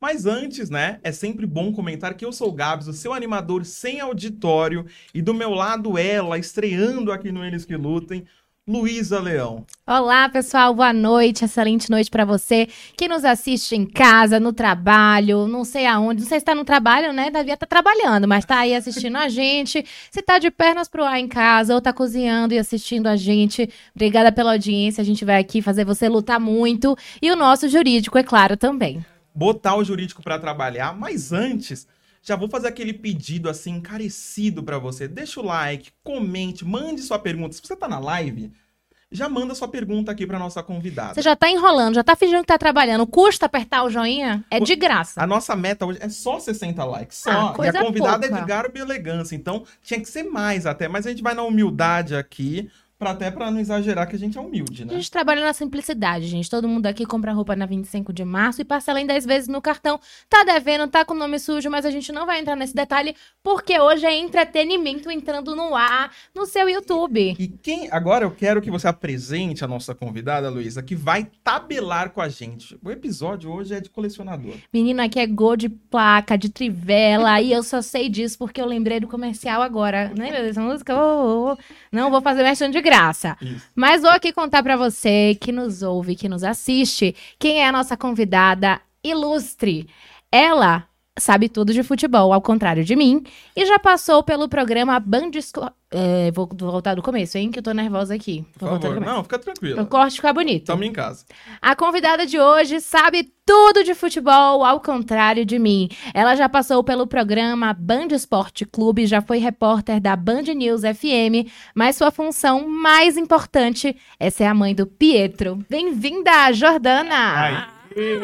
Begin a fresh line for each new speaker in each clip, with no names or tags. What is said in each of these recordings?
Mas antes, né, é sempre bom comentar que eu sou o Gabs, o seu animador sem auditório, e do meu lado ela, estreando aqui no Eles Que Lutem, Luísa Leão.
Olá, pessoal, boa noite, excelente noite para você que nos assiste em casa, no trabalho, não sei aonde, não sei se tá no trabalho, né? Devia tá trabalhando, mas tá aí assistindo a gente. Se tá de pernas pro ar em casa ou tá cozinhando e assistindo a gente, obrigada pela audiência. A gente vai aqui fazer você lutar muito e o nosso jurídico, é claro, também.
Botar o jurídico para trabalhar, mas antes, já vou fazer aquele pedido assim encarecido para você. Deixa o like, comente, mande sua pergunta. Se você tá na live, já manda sua pergunta aqui para nossa convidada.
Você já tá enrolando, já tá fingindo que tá trabalhando. Custa apertar o joinha? É de graça.
A nossa meta hoje é só 60 likes, só. Ah, e a convidada pouca. é de garbo e elegância, então tinha que ser mais até, mas a gente vai na humildade aqui Pra até para não exagerar que a gente é humilde, né?
A gente trabalha na simplicidade, gente. Todo mundo aqui compra roupa na 25 de março e parcela em 10 vezes no cartão. Tá devendo, tá com o nome sujo, mas a gente não vai entrar nesse detalhe porque hoje é entretenimento entrando no ar no seu YouTube.
E quem agora eu quero que você apresente a nossa convidada, Luísa, que vai tabelar com a gente. O episódio hoje é de colecionador.
Menino, aqui é gol de placa, de trivela, e eu só sei disso porque eu lembrei do comercial agora. Lembra dessa música? Oh, oh, oh. Não vou fazer mexendo de graça. Isso. Mas vou aqui contar para você que nos ouve, que nos assiste, quem é a nossa convidada ilustre. Ela sabe tudo de futebol, ao contrário de mim, e já passou pelo programa Band é, vou voltar do começo, hein? Que eu tô nervosa aqui.
Por favor, não, fica tranquilo.
O corte ficar bonito.
Tamo em casa.
A convidada de hoje sabe tudo de futebol, ao contrário de mim. Ela já passou pelo programa Band Esporte Clube, já foi repórter da Band News FM, mas sua função mais importante é ser a mãe do Pietro. Bem-vinda, Jordana!
Ai,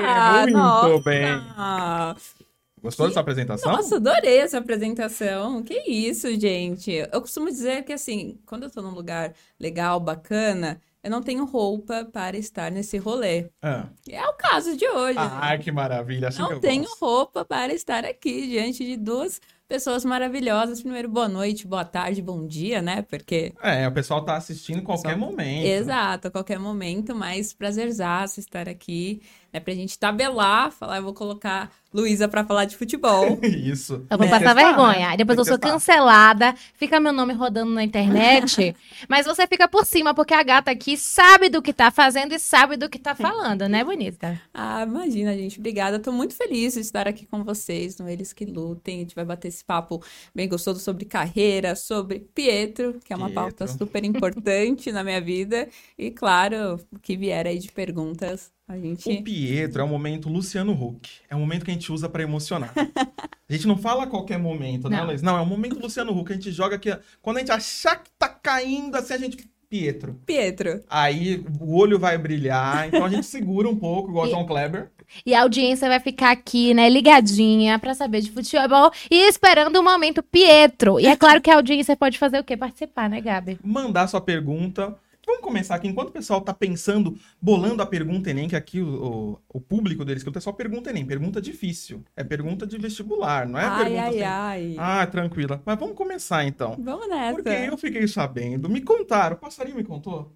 ah, muito nossa. bem. Gostou que... dessa apresentação?
Nossa, adorei essa apresentação. Que isso, gente. Eu costumo dizer que, assim, quando eu tô num lugar legal, bacana, eu não tenho roupa para estar nesse rolê. Ah. É o caso de hoje.
Ah, que maravilha. Assim
não tenho gosto. roupa para estar aqui diante de duas pessoas maravilhosas. Primeiro, boa noite, boa tarde, bom dia, né? Porque.
É, o pessoal tá assistindo em qualquer momento.
Exato, a qualquer momento, mas prazerzaço estar aqui, né? Pra gente tabelar, falar, eu vou colocar Luísa para falar de futebol.
Isso.
Eu vou passar testar, vergonha. Né? Depois eu sou cancelada, fica meu nome rodando na internet, mas você fica por cima, porque a gata aqui sabe do que tá fazendo e sabe do que tá falando, né, bonita?
Ah, imagina, gente. Obrigada. Tô muito feliz de estar aqui com vocês no Eles Que Lutem. A gente vai bater esse papo bem gostoso sobre carreira, sobre Pietro, que é uma Pietro. pauta super importante na minha vida. E, claro, o que vier aí de perguntas, gente...
O Pietro é o momento Luciano Huck. É o momento que a gente usa para emocionar. a gente não fala a qualquer momento, né, Luiz? Não, é o momento Luciano Huck. A gente joga aqui. Quando a gente achar que tá caindo, assim, a gente. Pietro.
Pietro.
Aí o olho vai brilhar, então a gente segura um pouco, igual e, John Kleber.
E a audiência vai ficar aqui, né, ligadinha para saber de futebol e esperando o momento Pietro. E é claro que a audiência pode fazer o quê? Participar, né, Gabi?
Mandar sua pergunta Vamos começar aqui. Enquanto o pessoal está pensando, bolando a pergunta Enem, que aqui o, o, o público deles, que o pessoal pergunta Enem, pergunta difícil. É pergunta de vestibular, não é
ai,
pergunta
ai, assim.
ai. Ah, tranquila. Mas vamos começar então.
Vamos nessa.
Porque eu fiquei sabendo, me contaram, o passarinho me contou,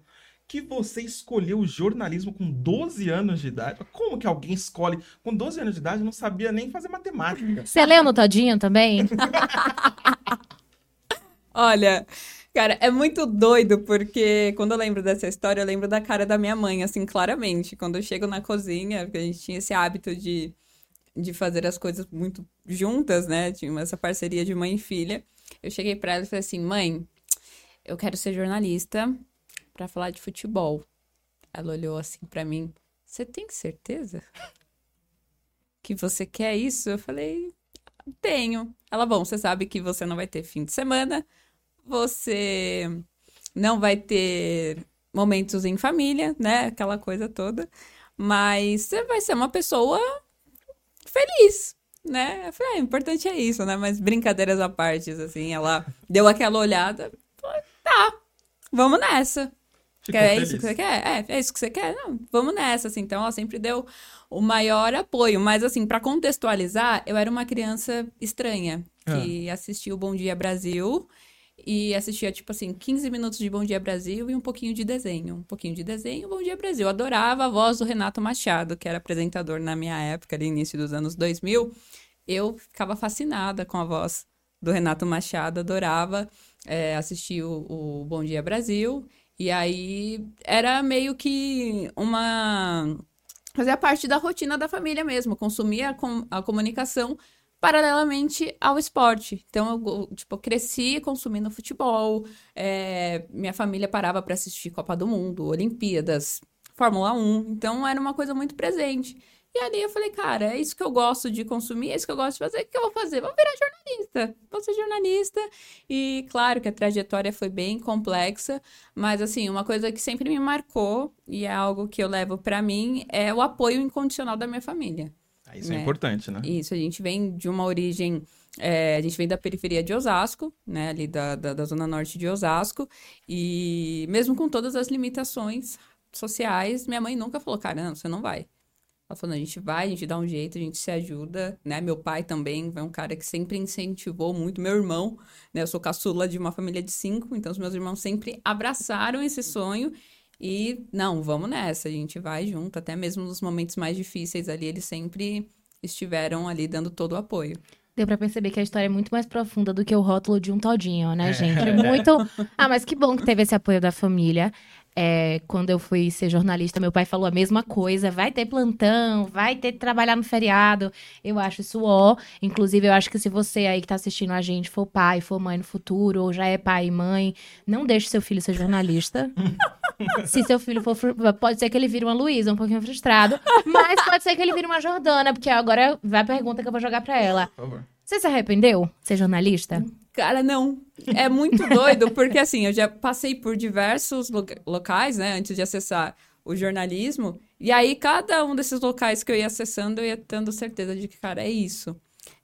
que você escolheu jornalismo com 12 anos de idade. Como que alguém escolhe com 12 anos de idade não sabia nem fazer matemática?
Você leu no Todinho também?
Olha, Cara, é muito doido, porque quando eu lembro dessa história, eu lembro da cara da minha mãe, assim, claramente. Quando eu chego na cozinha, porque a gente tinha esse hábito de, de fazer as coisas muito juntas, né? Tinha essa parceria de mãe e filha. Eu cheguei pra ela e falei assim: mãe, eu quero ser jornalista para falar de futebol. Ela olhou assim para mim: você tem certeza que você quer isso? Eu falei: tenho. Ela, bom, você sabe que você não vai ter fim de semana você não vai ter momentos em família, né? Aquela coisa toda. Mas você vai ser uma pessoa feliz, né? Eu falei, ah, o importante é isso, né? Mas brincadeiras à parte, assim, ela deu aquela olhada, falou, tá, vamos nessa. Ficou é feliz. isso que você quer? É, é isso que você quer? Não, vamos nessa, assim. Então, ela sempre deu o maior apoio. Mas, assim, para contextualizar, eu era uma criança estranha que ah. assistiu Bom Dia Brasil e assistia, tipo assim, 15 minutos de Bom Dia Brasil e um pouquinho de desenho. Um pouquinho de desenho, Bom Dia Brasil. Adorava a voz do Renato Machado, que era apresentador na minha época, ali início dos anos 2000. Eu ficava fascinada com a voz do Renato Machado, adorava é, assistir o, o Bom Dia Brasil. E aí era meio que uma. Fazia parte da rotina da família mesmo, consumia a, com, a comunicação paralelamente ao esporte. Então, eu, tipo, cresci consumindo futebol, é, minha família parava para assistir Copa do Mundo, Olimpíadas, Fórmula 1. Então, era uma coisa muito presente. E ali eu falei, cara, é isso que eu gosto de consumir, é isso que eu gosto de fazer, o que eu vou fazer? Vou virar jornalista, vou ser jornalista. E claro que a trajetória foi bem complexa, mas assim, uma coisa que sempre me marcou e é algo que eu levo para mim é o apoio incondicional da minha família.
Isso é né? é importante, né?
Isso, a gente vem de uma origem. É, a gente vem da periferia de Osasco, né? Ali da, da, da, zona norte de Osasco. E mesmo com todas as limitações sociais, minha mãe nunca falou, cara, não, você não vai. Ela falou, a gente vai, a gente dá um jeito, a gente se ajuda, né? Meu pai também é um cara que sempre incentivou muito. Meu irmão, né? Eu sou caçula de uma família de cinco, então os meus irmãos sempre abraçaram esse sonho e não, vamos nessa, a gente vai junto, até mesmo nos momentos mais difíceis ali, eles sempre estiveram ali dando todo o apoio.
Deu pra perceber que a história é muito mais profunda do que o rótulo de um todinho, né, é. gente? É muito. Ah, mas que bom que teve esse apoio da família. É, quando eu fui ser jornalista, meu pai falou a mesma coisa: vai ter plantão, vai ter que trabalhar no feriado. Eu acho isso ó. Inclusive, eu acho que se você aí que tá assistindo a gente for pai, for mãe no futuro, ou já é pai e mãe, não deixe seu filho ser jornalista. se seu filho for. Pode ser que ele vire uma Luísa, um pouquinho frustrado, mas pode ser que ele vire uma Jordana, porque agora vai a pergunta que eu vou jogar pra ela. Por favor. Você se arrependeu de ser jornalista?
Cara, não. É muito doido, porque assim, eu já passei por diversos locais, né, antes de acessar o jornalismo, e aí cada um desses locais que eu ia acessando, eu ia tendo certeza de que, cara, é isso,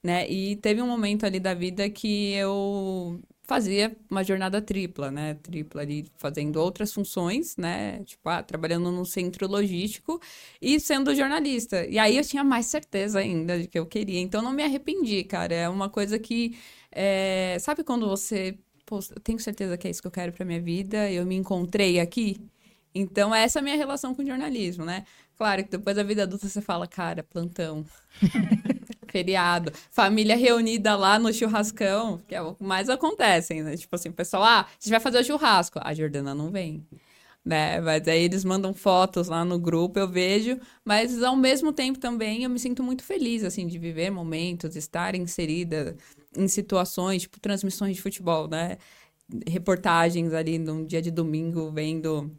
né? E teve um momento ali da vida que eu fazia uma jornada tripla, né? Tripla ali, fazendo outras funções, né? Tipo, ah, trabalhando num centro logístico e sendo jornalista. E aí eu tinha mais certeza ainda de que eu queria. Então não me arrependi, cara. É uma coisa que. É... Sabe quando você. Pô, eu tenho certeza que é isso que eu quero pra minha vida, eu me encontrei aqui? Então, essa é a minha relação com o jornalismo, né? Claro que depois da vida adulta você fala, cara, plantão. feriado, família reunida lá no churrascão, que é o que mais acontece, né? Tipo assim, o pessoal, ah, gente vai fazer o churrasco. A Jordana não vem. Né? Mas aí eles mandam fotos lá no grupo, eu vejo, mas ao mesmo tempo também eu me sinto muito feliz, assim, de viver momentos, estar inserida em situações, tipo transmissões de futebol, né? Reportagens ali num dia de domingo, vendo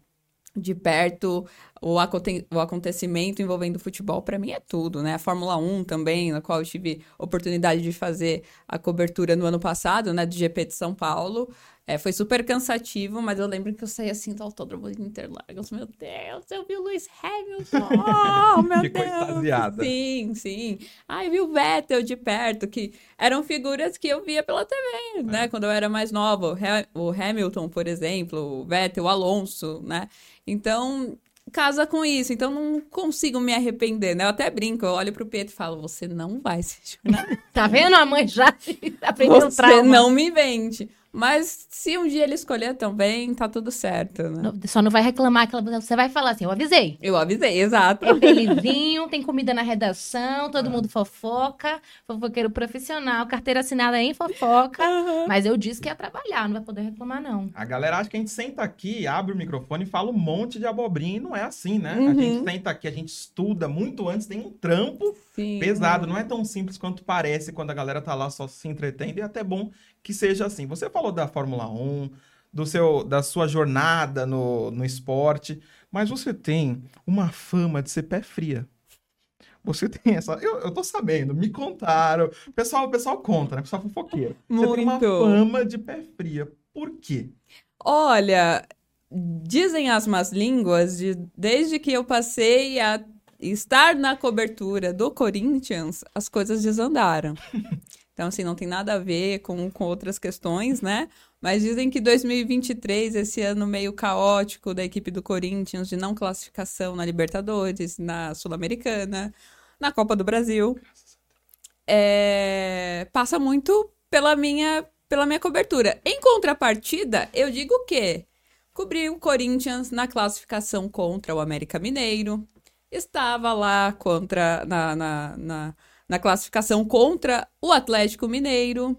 de perto o, aconte o acontecimento envolvendo futebol, para mim é tudo, né? A Fórmula 1 também, na qual eu tive oportunidade de fazer a cobertura no ano passado, né, do GP de São Paulo. É, foi super cansativo, mas eu lembro que eu saí assim do autódromo de Interlagos. Meu Deus, eu vi o Lewis Hamilton! Oh, meu Ficou Deus! Extasiada. Sim, sim. Ai, vi o Vettel de perto, que eram figuras que eu via pela TV, é. né? Quando eu era mais nova. O Hamilton, por exemplo, o Vettel, o Alonso, né? Então, casa com isso, então não consigo me arrepender, né? Eu até brinco, eu olho pro Pedro e falo, você não vai ser jornalista.
tá vendo? A mãe já aprendeu
você trauma. Você não me vende. Mas se um dia ele escolher também, tá tudo certo, né?
Só não vai reclamar que você vai falar assim, eu avisei.
Eu avisei, exato.
É felizinho, tem comida na redação, todo mundo fofoca, fofoqueiro profissional, carteira assinada em fofoca. Uhum. Mas eu disse que ia trabalhar, não vai poder reclamar, não.
A galera acha que a gente senta aqui, abre o microfone e fala um monte de abobrinha e não é assim, né? Uhum. A gente uhum. senta aqui, a gente estuda muito antes, tem um trampo Sim. pesado. Não é tão simples quanto parece quando a galera tá lá só se entretendo. E é até bom que seja assim. Você falou da Fórmula 1, do seu, da sua jornada no, no esporte, mas você tem uma fama de ser pé fria. Você tem essa. Eu, eu tô sabendo, me contaram. O pessoal, o pessoal conta, né? O pessoal fofoqueiro. Muito. Você tem uma fama de pé fria. Por quê?
Olha, dizem as más línguas, de, desde que eu passei a estar na cobertura do Corinthians, as coisas desandaram. Então, assim, não tem nada a ver com, com outras questões, né? Mas dizem que 2023, esse ano meio caótico da equipe do Corinthians, de não classificação na Libertadores, na Sul-Americana, na Copa do Brasil, é... passa muito pela minha pela minha cobertura. Em contrapartida, eu digo o quê? Cobri o Corinthians na classificação contra o América Mineiro. Estava lá contra na, na, na, na classificação contra o Atlético Mineiro.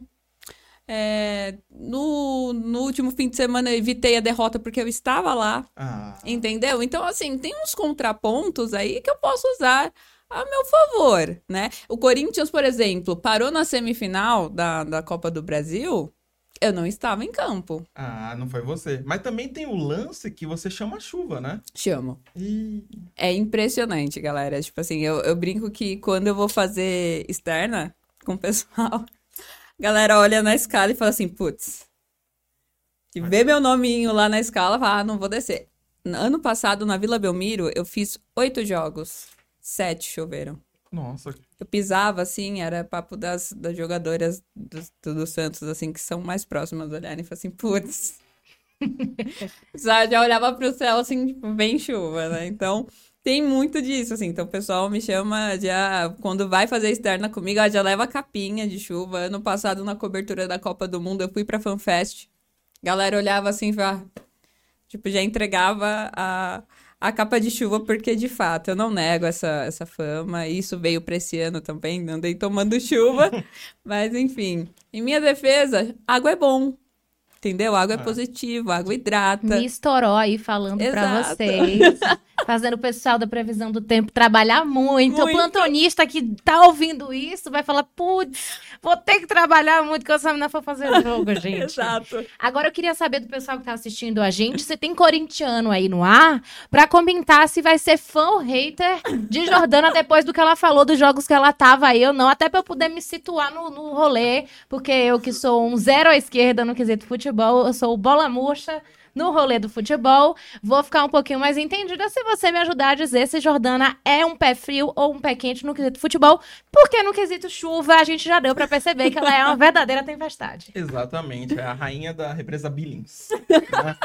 É, no, no último fim de semana eu evitei a derrota porque eu estava lá.
Ah.
Entendeu? Então, assim, tem uns contrapontos aí que eu posso usar a meu favor, né? O Corinthians, por exemplo, parou na semifinal da, da Copa do Brasil. Eu não estava em campo.
Ah, não foi você. Mas também tem o lance que você chama chuva, né?
Chamo.
Ih,
É impressionante, galera. Tipo assim, eu, eu brinco que quando eu vou fazer externa com o pessoal, a galera olha na escala e fala assim, putz. E vê meu nominho lá na escala, fala, ah, não vou descer. Ano passado, na Vila Belmiro, eu fiz oito jogos. Sete choveram.
Nossa.
Eu pisava, assim, era papo das, das jogadoras do, do, do Santos, assim, que são mais próximas olharem e falavam assim, putz. já, já olhava pro céu, assim, tipo, bem chuva, né? Então, tem muito disso, assim. Então, o pessoal me chama já, quando vai fazer externa comigo, ah, já leva a capinha de chuva. Ano passado, na cobertura da Copa do Mundo, eu fui pra FanFest. Galera olhava assim, já, tipo, já entregava a a capa de chuva, porque de fato eu não nego essa, essa fama. Isso veio pra esse ano também, andei tomando chuva. mas enfim, em minha defesa, água é bom. Entendeu? Água é
Ah.
positivo, água hidrata.
Me estourou aí falando pra
Exato.
vocês. Fazendo o pessoal da previsão do tempo trabalhar muito. O
Muito.
plantonista que tá ouvindo isso vai falar: putz, vou ter que trabalhar muito que essa menina for fazer jogo, gente.
Exato.
Agora eu queria saber do pessoal que tá assistindo a gente, se tem corintiano aí no ar, pra comentar se vai ser fã ou hater de Jordana depois do que ela falou dos jogos que ela tava aí ou não, até pra eu poder me situar no, no rolê, porque eu que sou um zero à esquerda no quesito futebol, eu sou o bola murcha no rolê do futebol, vou ficar um pouquinho mais entendida se você me ajudar a dizer se Jordana é um pé frio ou um pé quente no quesito futebol, porque no quesito chuva a gente já deu pra perceber que ela é uma verdadeira tempestade.
Exatamente, é a rainha da represa Billings. né?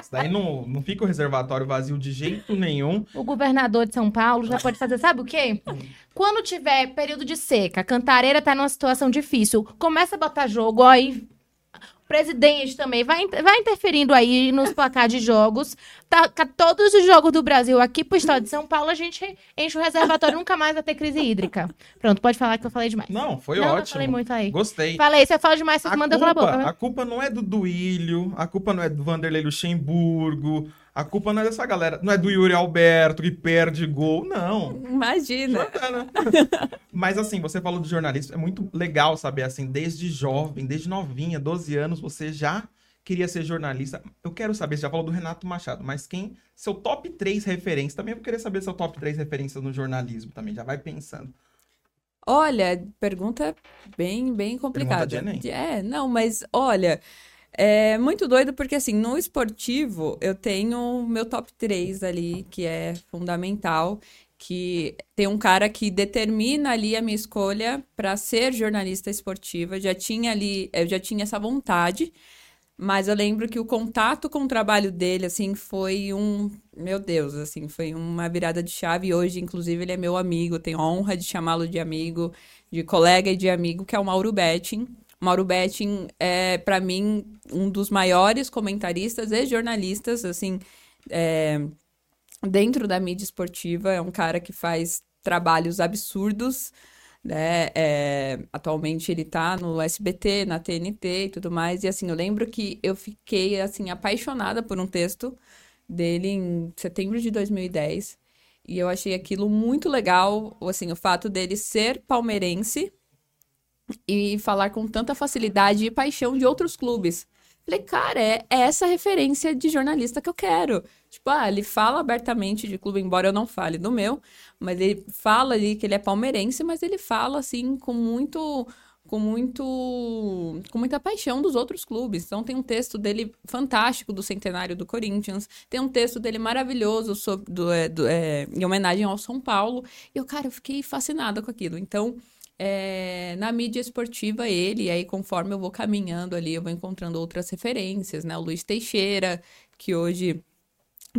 Isso daí não, não fica o reservatório vazio de jeito nenhum.
O governador de São Paulo já pode fazer, sabe o quê? Quando tiver período de seca, Cantareira tá numa situação difícil, começa a botar jogo, ó, aí. Presidente também vai, vai interferindo aí nos placar de jogos. Tá, ca- todos os jogos do Brasil aqui pro estado de São Paulo, a gente enche o reservatório, nunca mais vai ter crise hídrica. Pronto, pode falar que eu falei demais.
Não, foi
Não, eu
ótimo.
falei muito aí.
Gostei.
Falei, você fala demais, você manda pela boca.
a culpa não é do Duílio, a culpa não é do Vanderlei Luxemburgo, a culpa não é dessa galera, não é do Yuri Alberto que perde gol, não.
Imagina.
Jordana. Mas assim, você falou de jornalismo, é muito legal saber assim, desde jovem, desde novinha, 12 anos, você já queria ser jornalista. Eu quero saber, você já falou do Renato Machado, mas quem, seu top 3 referências, também eu querer saber seu top 3 referências no jornalismo também, já vai pensando.
Olha, pergunta bem, bem complicada.
de Enem.
É, não, mas olha, é muito doido porque assim, no esportivo eu tenho meu top 3 ali, que é fundamental, que tem um cara que determina ali a minha escolha para ser jornalista esportiva. Já tinha ali, eu já tinha essa vontade. Mas eu lembro que o contato com o trabalho dele, assim, foi um. Meu Deus, assim, foi uma virada de chave. Hoje, inclusive, ele é meu amigo. Tenho honra de chamá-lo de amigo, de colega e de amigo, que é o Mauro Betting. Mauro Betting é, para mim, um dos maiores comentaristas e jornalistas, assim, é, dentro da mídia esportiva. É um cara que faz trabalhos absurdos né? É, atualmente ele tá no SBT, na TNT e tudo mais. E assim, eu lembro que eu fiquei assim apaixonada por um texto dele em setembro de 2010. E eu achei aquilo muito legal, assim, o fato dele ser palmeirense e falar com tanta facilidade e paixão de outros clubes. Falei, cara, é, é essa referência de jornalista que eu quero. Tipo, ah, ele fala abertamente de clube, embora eu não fale do meu, mas ele fala ali que ele é palmeirense, mas ele fala assim com muito com muito com muita paixão dos outros clubes. Então tem um texto dele fantástico do centenário do Corinthians, tem um texto dele maravilhoso sobre do, é, do, é, em homenagem ao São Paulo. E eu, cara, eu fiquei fascinada com aquilo. Então, é, na mídia esportiva, ele, e aí conforme eu vou caminhando ali, eu vou encontrando outras referências, né? O Luiz Teixeira, que hoje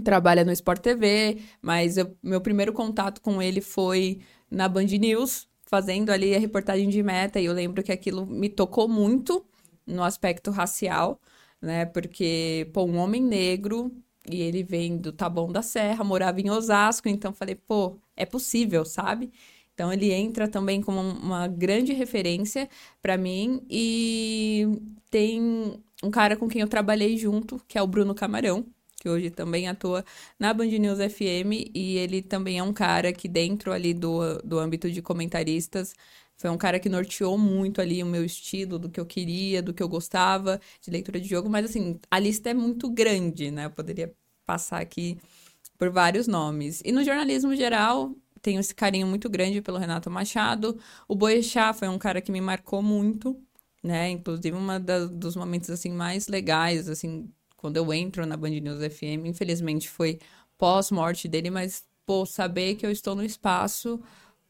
trabalha no Sport TV, mas eu- meu primeiro contato com ele foi na Band News, fazendo ali a reportagem de meta, e eu lembro que aquilo me tocou muito, no aspecto racial, né? Porque, pô, um homem negro e ele vem do Taboão da Serra, morava em Osasco, então falei, pô, é possível, sabe? Então ele entra também como uma grande referência para mim e tem um cara com quem eu trabalhei junto, que é o Bruno Camarão, que hoje também atua na Band News FM e ele também é um cara que dentro ali do, do âmbito de comentaristas foi um cara que norteou muito ali o meu estilo, do que eu queria, do que eu gostava de leitura de jogo, mas assim, a lista é muito grande, né? Eu poderia passar aqui por vários nomes. E no jornalismo geral, tenho esse carinho muito grande pelo Renato Machado. O Boechat foi um cara que me marcou muito, né? Inclusive, um dos momentos, assim, mais legais, assim, quando eu entro na Band News FM, infelizmente foi pós-morte dele, mas, pô, saber que eu estou no espaço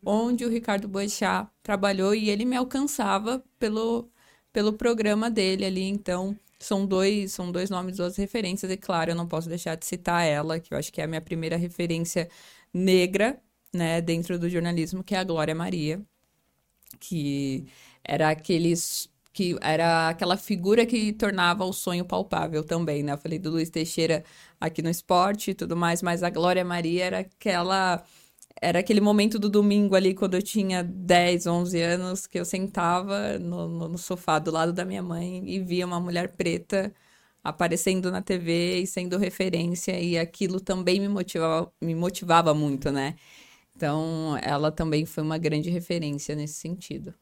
onde o Ricardo Boechat trabalhou e ele me alcançava pelo, pelo programa dele ali, então são dois, são dois nomes, duas referências, e claro, eu não posso deixar de citar ela, que eu acho que é a minha primeira referência negra, né, dentro do jornalismo, que é a Glória Maria, que era aqueles que era aquela figura que tornava o sonho palpável também, né? Eu falei do Luiz Teixeira aqui no esporte e tudo mais, mas a Glória Maria era aquela era aquele momento do domingo ali, quando eu tinha 10, 11 anos, que eu sentava no, no, no, sofá do lado da minha mãe e via uma mulher preta aparecendo na TV e sendo referência, e aquilo também me motivava, me motivava muito, né? Então, ela também foi uma grande referência nesse sentido.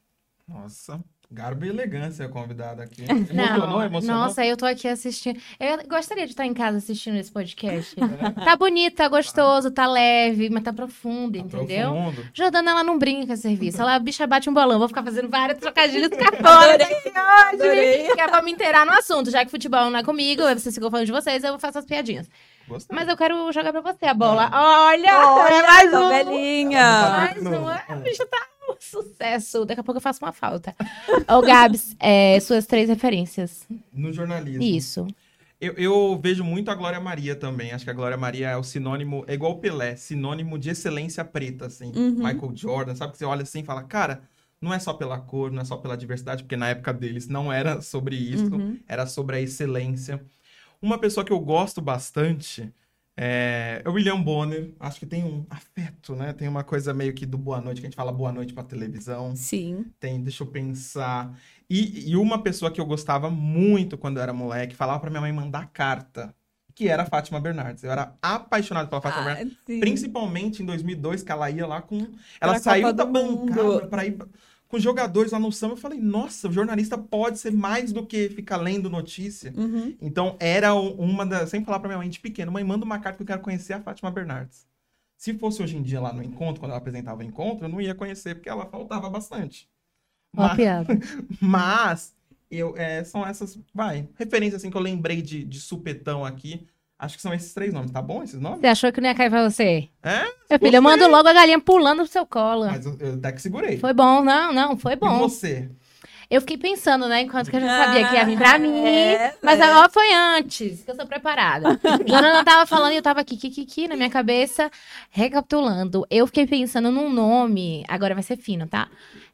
Nossa, Garbo e elegância convidada aqui.
Emocionou, emocionou? Nossa, eu tô aqui assistindo. Eu gostaria de estar em casa assistindo esse podcast. É. Tá bonito, tá gostoso, tá leve, mas tá profundo, tá entendeu? Profundo. Jordana, ela não brinca com serviço. Ela, a bicha bate um bolão. Vou ficar fazendo várias trocadilhas cafonas hoje. Que é pra me inteirar no assunto. Já que futebol não é comigo, vocês ficam falando de vocês, eu faço as piadinhas. Gostei. Mas eu quero jogar pra você a bola. Olha! Olha, é mais uma.
Velhinha.
Mais uma. A bicha tá Sucesso. Daqui a pouco eu faço uma falta. Ô, Gabs, é, suas três referências.
No jornalismo.
Isso.
Eu, eu, vejo muito a Glória Maria também. Acho que a Glória Maria é o sinônimo, é igual o Pelé, sinônimo de excelência preta, assim. Uhum. Michael Jordan, sabe? Que você olha assim e fala, cara, não é só pela cor, não é só pela diversidade, porque na época deles não era sobre isso, uhum. era sobre a excelência. Uma pessoa que eu gosto bastante é, o William Bonner, acho que tem um afeto, né? Tem uma coisa meio que do boa noite, que a gente fala boa noite pra televisão.
Sim.
Tem, deixa eu pensar. E, e uma pessoa que eu gostava muito quando eu era moleque, falava pra minha mãe mandar carta, que era a Fátima Bernardes. Eu era apaixonado pela Fátima ah, Bernardes, sim. principalmente em 2002, que ela ia lá com... Ela pra saiu da bancada pra ir com jogadores lá no samba, eu falei, nossa, o jornalista pode ser mais do que ficar lendo notícia. Uhum. Então, era uma das. Sem falar pra minha mãe de pequeno, mãe, manda uma carta que eu quero conhecer a Fátima Bernardes. Se fosse hoje em dia lá no encontro, quando ela apresentava o encontro, eu não ia conhecer, porque ela faltava bastante.
Uma mas, piada.
Mas, eu, é, são essas, vai, referências assim que eu lembrei de, de supetão aqui. Acho que são esses três nomes, tá bom esses nomes?
Você achou que não ia cair pra você?
É?
Meu filho, eu mando logo a galinha pulando pro seu colo.
Mas eu, eu até que segurei.
Foi bom, não, não, foi bom.
E você?
Eu fiquei pensando, né, enquanto que eu já sabia que ia vir pra mim. É, mas é. a foi antes, que eu sou preparada. Jana tava falando e eu tava aqui, aqui, na minha cabeça, recapitulando. Eu fiquei pensando num nome, agora vai ser fino, tá?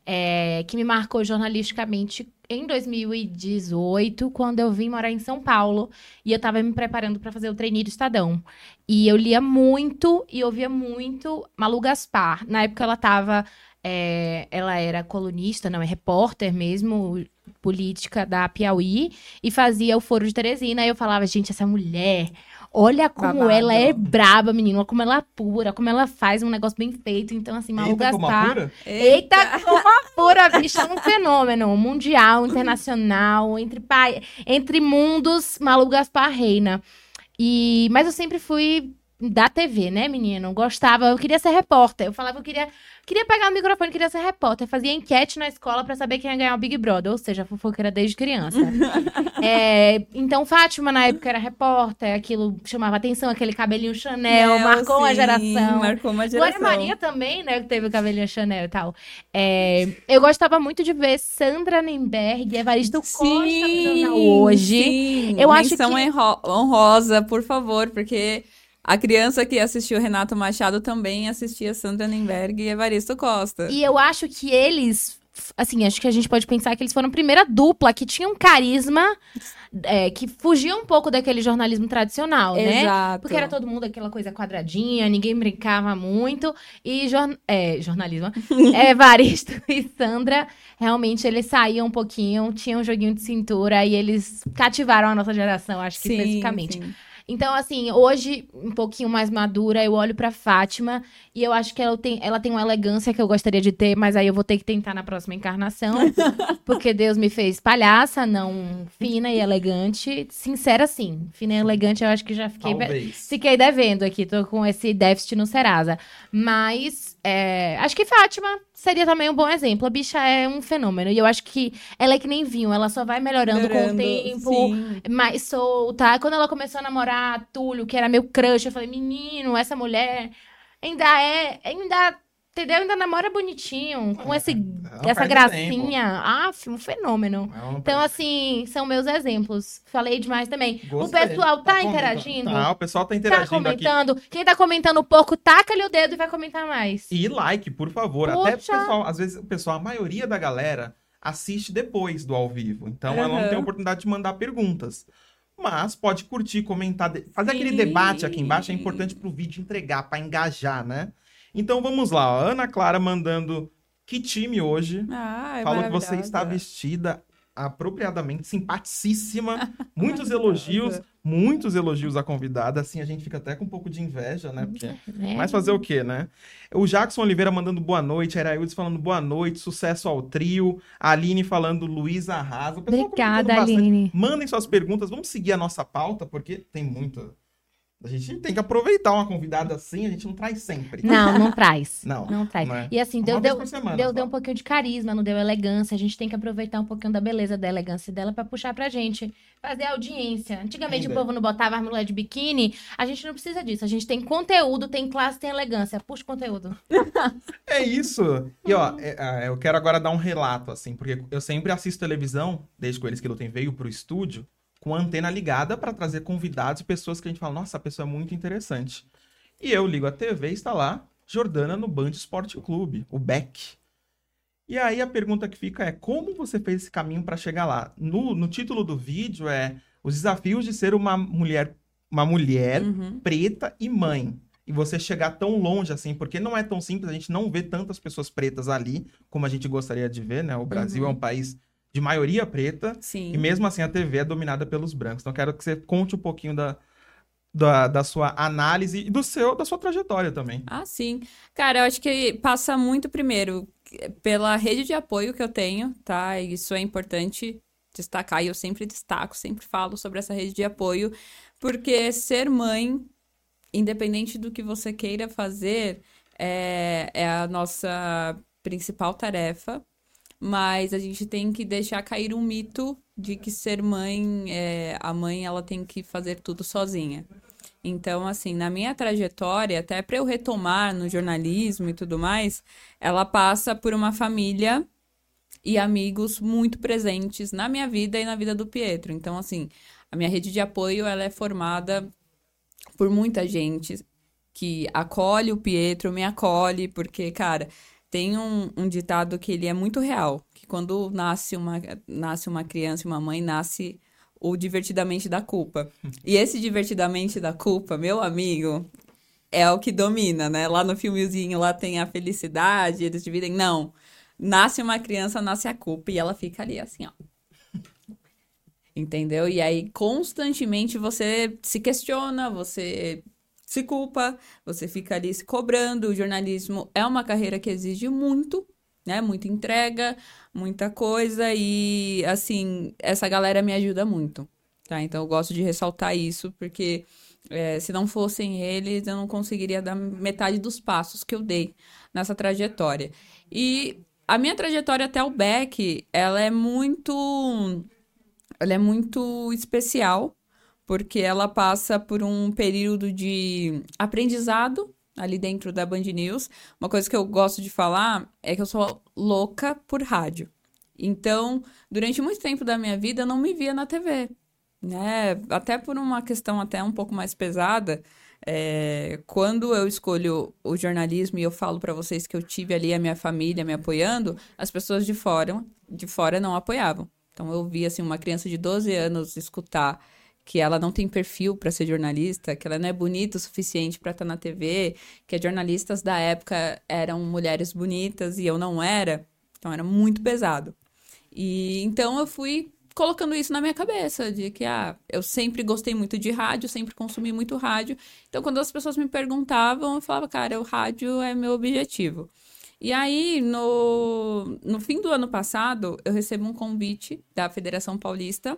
É, que me marcou jornalisticamente em 2018, quando eu vim morar em São Paulo e eu estava me preparando para fazer o treininho do Estadão. E eu lia muito e ouvia muito Malu Gaspar. Na época ela estava é, ela era colunista, não, é repórter mesmo, política da Piauí, e fazia o Foro de Teresina. E eu falava, gente, essa mulher Olha como Babado. ela é braba, menino. Olha como ela é pura, como ela faz um negócio bem feito. Então, assim, Malu Eita, Gastar. Eita, como pura, bicha. É um fenômeno mundial, internacional, entre, pai, entre mundos, Malu Gaspar reina. E, mas eu sempre fui da TV, né, menino? Gostava, eu queria ser repórter. Eu falava, eu queria Queria pegar o microfone, queria ser repórter. Fazia enquete na escola para saber quem ia ganhar o Big Brother. Ou seja, fofoqueira desde criança. é, então, Fátima, na época, era repórter. Aquilo chamava atenção, aquele cabelinho Chanel. marcou sim, uma geração.
Marcou uma geração.
Glória Maria também, né? Que teve o cabelinho Chanel e tal. É, eu gostava muito de ver Sandra Nemberg e Evaristo sim, Costa no jornal hoje.
Sim. Eu Menção acho que... honrosa, por favor, porque... A criança que assistiu Renato Machado também assistia Sandra Nemberg e Evaristo Costa.
E eu acho que eles assim, acho que a gente pode pensar que eles foram a primeira dupla que tinha um carisma é, que fugia um pouco daquele jornalismo tradicional, né?
Exato.
Porque era todo mundo aquela coisa quadradinha, ninguém brincava muito. E jor é, jornalismo. é, Varisto e Sandra, realmente eles saíam um pouquinho, tinham um joguinho de cintura e eles cativaram a nossa geração, acho que
Sim,
especificamente.
sim.
Então, assim, hoje, um pouquinho mais madura, eu olho pra Fátima e eu acho que ela tem, ela tem uma elegância que eu gostaria de ter, mas aí eu vou ter que tentar na próxima encarnação. porque Deus me fez palhaça, não fina e elegante. Sincera, sim. Fina e elegante, eu acho que já fiquei.
Talvez.
Fiquei devendo aqui, tô com esse déficit no Serasa. Mas é, acho que Fátima seria também um bom exemplo. A bicha é um fenômeno. E eu acho que ela é que nem vinho, ela só vai melhorando, com o
Melhorando,
tempo
sim.
mais solta. Quando ela começou a namorar Túlio, que era meu crush, eu falei, menino, essa mulher ainda é, ainda, entendeu? Ainda namora bonitinho, com esse,
Ela
essa gracinha. Ah, um fenômeno.
Ela
Então, assim, são meus exemplos. Falei demais também. O
Gostei.
pessoal tá,
comentando.
interagindo?
Tá, o pessoal tá
Tá
interagindo aqui.
comentando? Quem tá comentando pouco, taca-lhe o dedo e vai comentar mais.
E like, por favor. Até o pessoal, às vezes o pessoal, a maioria da galera assiste depois do ao vivo. Então ela não tem a oportunidade de mandar perguntas. Mas pode curtir, comentar, fazer aquele
Sim.
debate aqui embaixo é importante pro vídeo entregar, pra engajar, né? Então vamos lá. Ana Clara mandando que time hoje?
Ah, é
Falou que você está vestida apropriadamente, simpaticíssima. Muitos elogios, muitos elogios à convidada. Assim a gente fica até com um pouco de inveja, né? Porque
Né?
mas fazer o quê, né? O Jackson Oliveira mandando boa noite, a Iraildes falando boa noite, sucesso ao trio, a Aline falando Luiz arrasa. Pessoal
Obrigada. Aline.
Mandem suas perguntas, vamos seguir a nossa pauta, porque tem muita. A gente tem que aproveitar uma convidada assim, a gente não traz sempre.
Não, não traz.
Não,
Não traz.
não é.
E assim, deu, deu,
semana
deu, deu um pouquinho de carisma, não deu elegância. A gente tem que aproveitar um pouquinho da beleza da elegância dela pra puxar pra gente. Fazer audiência. Antigamente
Ainda.
o povo não botava as mulheres de biquíni. A gente não precisa disso. A gente tem conteúdo, tem classe, tem elegância. Puxa o conteúdo.
É isso. E ó, é, é, eu quero agora dar um relato, assim, porque eu sempre assisto televisão, desde que Eles que Lutem veio pro estúdio, com a antena ligada para trazer convidados e pessoas que a gente fala, nossa, a pessoa é muito interessante. E eu ligo a TV e está lá, Jordana no Band Esporte Clube, o Beck. E aí a pergunta que fica é, como você fez esse caminho para chegar lá? No, no título do vídeo é os desafios de ser uma mulher, uma mulher
Uhum.
preta e mãe. E você chegar tão longe assim, porque não é tão simples, a gente não vê tantas pessoas pretas ali como a gente gostaria de ver, né? O Brasil
Uhum.
é um país de maioria preta
Sim.
e mesmo assim a TV é dominada pelos brancos. Então quero que você conte um pouquinho da, da, da sua análise e do seu, da sua trajetória também.
Ah, sim. Cara, eu acho que passa muito primeiro pela rede de apoio que eu tenho, tá? Isso é importante destacar e eu sempre destaco, sempre falo sobre essa rede de apoio, porque ser mãe, independente do que você queira fazer, é, é a nossa principal tarefa. Mas a gente tem que deixar cair um mito de que ser mãe, é, a mãe ela tem que fazer tudo sozinha. Então, assim, na minha trajetória, até para eu retomar no jornalismo e tudo mais, ela passa por uma família e amigos muito presentes na minha vida e na vida do Pietro. Então, assim, a minha rede de apoio ela é formada por muita gente que acolhe o Pietro, me acolhe, porque, cara, tem um, um ditado que ele é muito real, que quando nasce uma, nasce uma criança e uma mãe, nasce o divertidamente da culpa. E esse divertidamente da culpa, meu amigo, é o que domina, né? Lá no filmezinho, lá tem a felicidade, eles dividem. Não. Nasce uma criança, nasce a culpa e ela fica ali assim, ó. Entendeu? E aí, constantemente, você se questiona, você se culpa, você fica ali se cobrando. O jornalismo é uma carreira que exige muito, né? Muita entrega, muita coisa. E, assim, essa galera me ajuda muito, tá? Então, eu gosto de ressaltar isso, porque é, se não fossem eles, eu não conseguiria dar metade dos passos que eu dei nessa trajetória. E a minha trajetória até o Beck, ela é muito ela é muito especial, porque ela passa por um período de aprendizado ali dentro da Band News. Uma coisa que eu gosto de falar é que eu sou louca por rádio. Então, durante muito tempo da minha vida, eu não me via na TV, né? Até por uma questão até um pouco mais pesada, É, quando eu escolho o jornalismo e eu falo para vocês que eu tive ali a minha família me apoiando, as pessoas de fora, de fora não apoiavam. Então eu vi assim uma criança de 12 anos escutar que ela não tem perfil para ser jornalista, que ela não é bonita o suficiente para estar tá na TV, que as jornalistas da época eram mulheres bonitas e eu não era. Então era muito pesado. E então eu fui colocando isso na minha cabeça, de que ah, eu sempre gostei muito de rádio, sempre consumi muito rádio. Então, quando as pessoas me perguntavam, eu falava, cara, o rádio é meu objetivo. E aí, no, no fim do ano passado, eu recebo um convite da Federação Paulista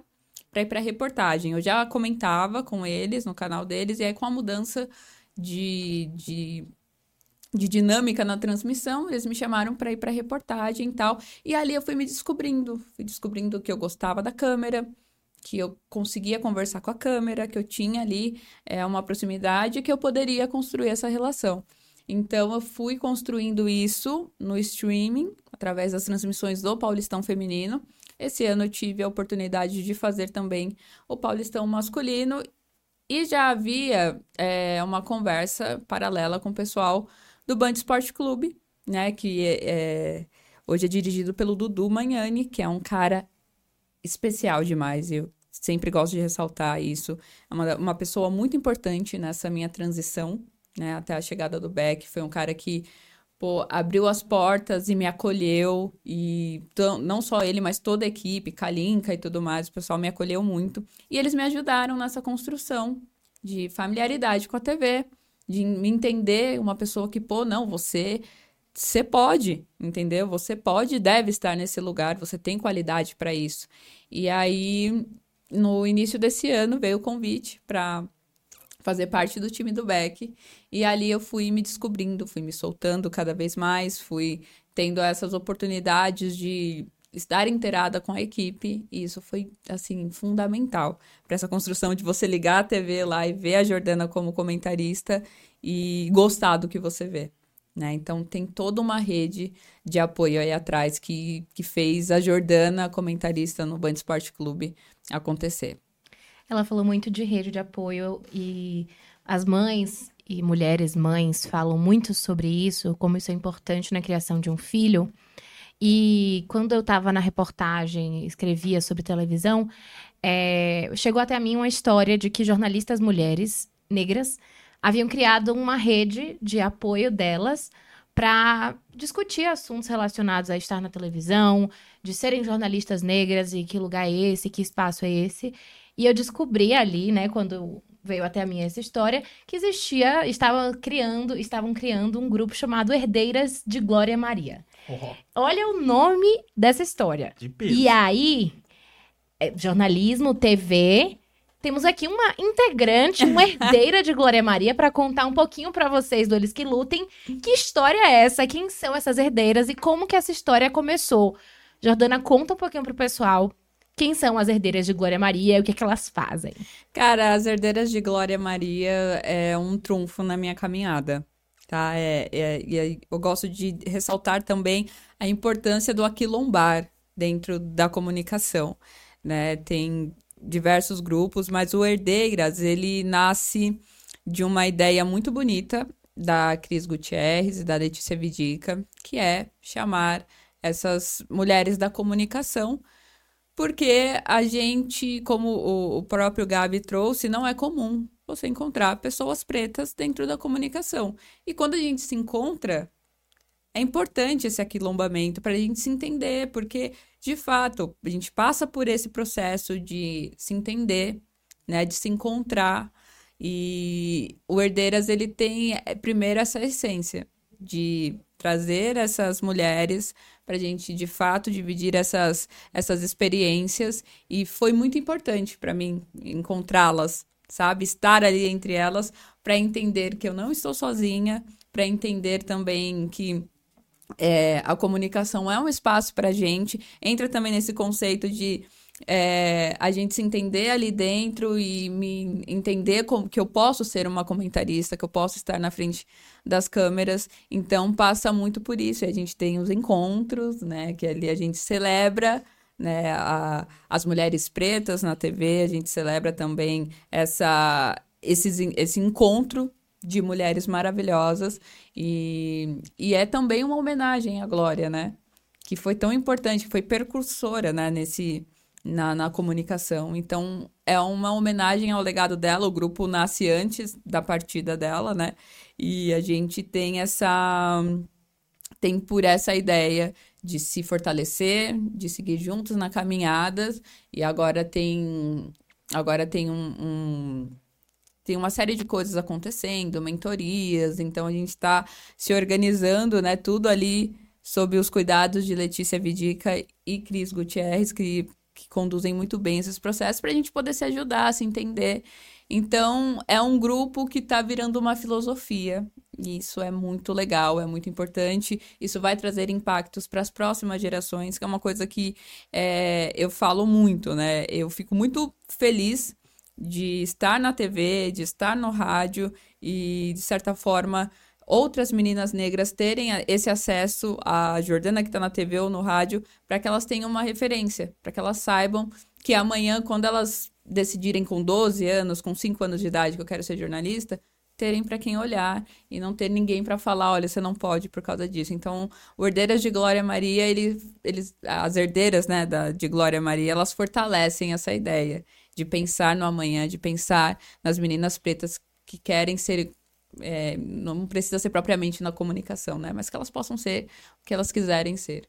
para ir para reportagem. Eu já comentava com eles no canal deles, e aí com a mudança de, de de dinâmica na transmissão, eles me chamaram para ir para reportagem e tal. E ali eu fui me descobrindo, fui descobrindo que eu gostava da câmera, que eu conseguia conversar com a câmera, que eu tinha ali é, uma proximidade, que eu poderia construir essa relação. Então eu fui construindo isso no streaming, através das transmissões do Paulistão Feminino. Esse ano tive a oportunidade de fazer também o Paulistão Masculino e já havia é, uma conversa paralela com o pessoal do Band Esporte Clube, né? Que é, é, hoje é dirigido pelo Dudu Magnani, que é um cara especial demais. Eu sempre gosto de ressaltar isso. É uma, uma pessoa muito importante nessa minha transição, né? Até a chegada do Beck. Foi um cara que pô, abriu as portas e me acolheu. E não só ele, mas toda a equipe, Kalinka e tudo mais, o pessoal me acolheu muito. E eles me ajudaram nessa construção de familiaridade com a TV, de me entender uma pessoa que, pô, não, você você pode, entendeu? Você pode e deve estar nesse lugar, você tem qualidade para isso. E aí, no início desse ano, veio o convite para fazer parte do time do Beck. E ali eu fui me descobrindo, fui me soltando cada vez mais, fui tendo essas oportunidades de estar inteirada com a equipe, e isso foi, assim, fundamental para essa construção de você ligar a TV lá e ver a Jordana como comentarista e gostar do que você vê. Né? Então, tem toda uma rede de apoio aí atrás que, que fez a Jordana, comentarista no Band Esporte Clube, acontecer.
Ela falou muito de rede de apoio e as mães e mulheres mães falam muito sobre isso, como isso é importante na criação de um filho. E quando eu estava na reportagem, escrevia sobre televisão, é, chegou até a mim uma história de que jornalistas mulheres negras haviam criado uma rede de apoio delas para discutir assuntos relacionados a estar na televisão, de serem jornalistas negras e que lugar é esse, que espaço é esse. E eu descobri ali, né, quando veio até a mim essa história, que existia, estava criando, estavam criando um grupo chamado Herdeiras de Glória Maria. Oh. Olha o nome dessa história.
De peso.
E aí, é, jornalismo, TV, temos aqui uma integrante, uma herdeira de Glória Maria para contar um pouquinho para vocês do Eles que Lutem. Que história é essa? Quem são essas herdeiras e como que essa história começou? Jordana, conta um pouquinho pro pessoal quem são as herdeiras de Glória Maria e o que, é que elas fazem?
Cara, as herdeiras de Glória Maria é um trunfo na minha caminhada, tá? É, é, é, eu gosto de ressaltar também a importância do aquilombar dentro da comunicação, né? Tem diversos grupos, mas o Herdeiras, ele nasce de uma ideia muito bonita da Cris Gutierrez e da Letícia Vidica, que é chamar essas mulheres da comunicação porque a gente, como o, próprio Gabi trouxe, não é comum você encontrar pessoas pretas dentro da comunicação. E quando a gente se encontra, é importante esse aquilombamento para a gente se entender, porque, de fato, a gente passa por esse processo de se entender, né, de se encontrar. E o Herdeiras, ele tem, é, primeiro, essa essência de trazer essas mulheres para a gente de fato dividir essas, essas experiências e foi muito importante para mim encontrá-las, sabe? Estar ali entre elas para entender que eu não estou sozinha, para entender também que é, a comunicação é um espaço para gente. Entra também nesse conceito de é, a gente se entender ali dentro e me entender como que eu posso ser uma comentarista, que eu posso estar na frente das câmeras. Então passa muito por isso. E a gente tem os encontros, né? Que ali a gente celebra né, a, as mulheres pretas na TV, a gente celebra também essa esses, esse encontro de mulheres maravilhosas e, e é também uma homenagem à Glória, né? Que foi tão importante, foi percursora, né? Nesse, na, na comunicação. Então, é uma homenagem ao legado dela. O grupo nasce antes da partida dela, né? E a gente tem essa. tem por essa ideia de se fortalecer, de seguir juntos na caminhada. E agora tem. Agora tem um, um tem uma série de coisas acontecendo, mentorias, então a gente está se organizando, né? Tudo ali sob os cuidados de Letícia Vidica e Cris Gutierrez, que, que conduzem muito bem esses processos, para a gente poder se ajudar, se entender. Então, é um grupo que está virando uma filosofia. E isso é muito legal, é muito importante. Isso vai trazer impactos para as próximas gerações, que é uma coisa que é, eu falo muito, né? Eu fico muito feliz de estar na TV, de estar no rádio e, de certa forma, outras meninas negras terem esse acesso à Jordana que está na TV ou no rádio, para que elas tenham uma referência, para que elas saibam que amanhã, quando elas decidirem com 12 anos, com 5 anos de idade que eu quero ser jornalista, terem para quem olhar e não ter ninguém para falar, olha, você não pode por causa disso. Então, o Herdeiras de Glória Maria, ele, eles, as herdeiras, né, da, de Glória Maria, elas fortalecem essa ideia de pensar no amanhã, de pensar nas meninas pretas que querem ser. É, não precisa ser propriamente na comunicação, né? Mas que elas possam ser o que elas quiserem ser.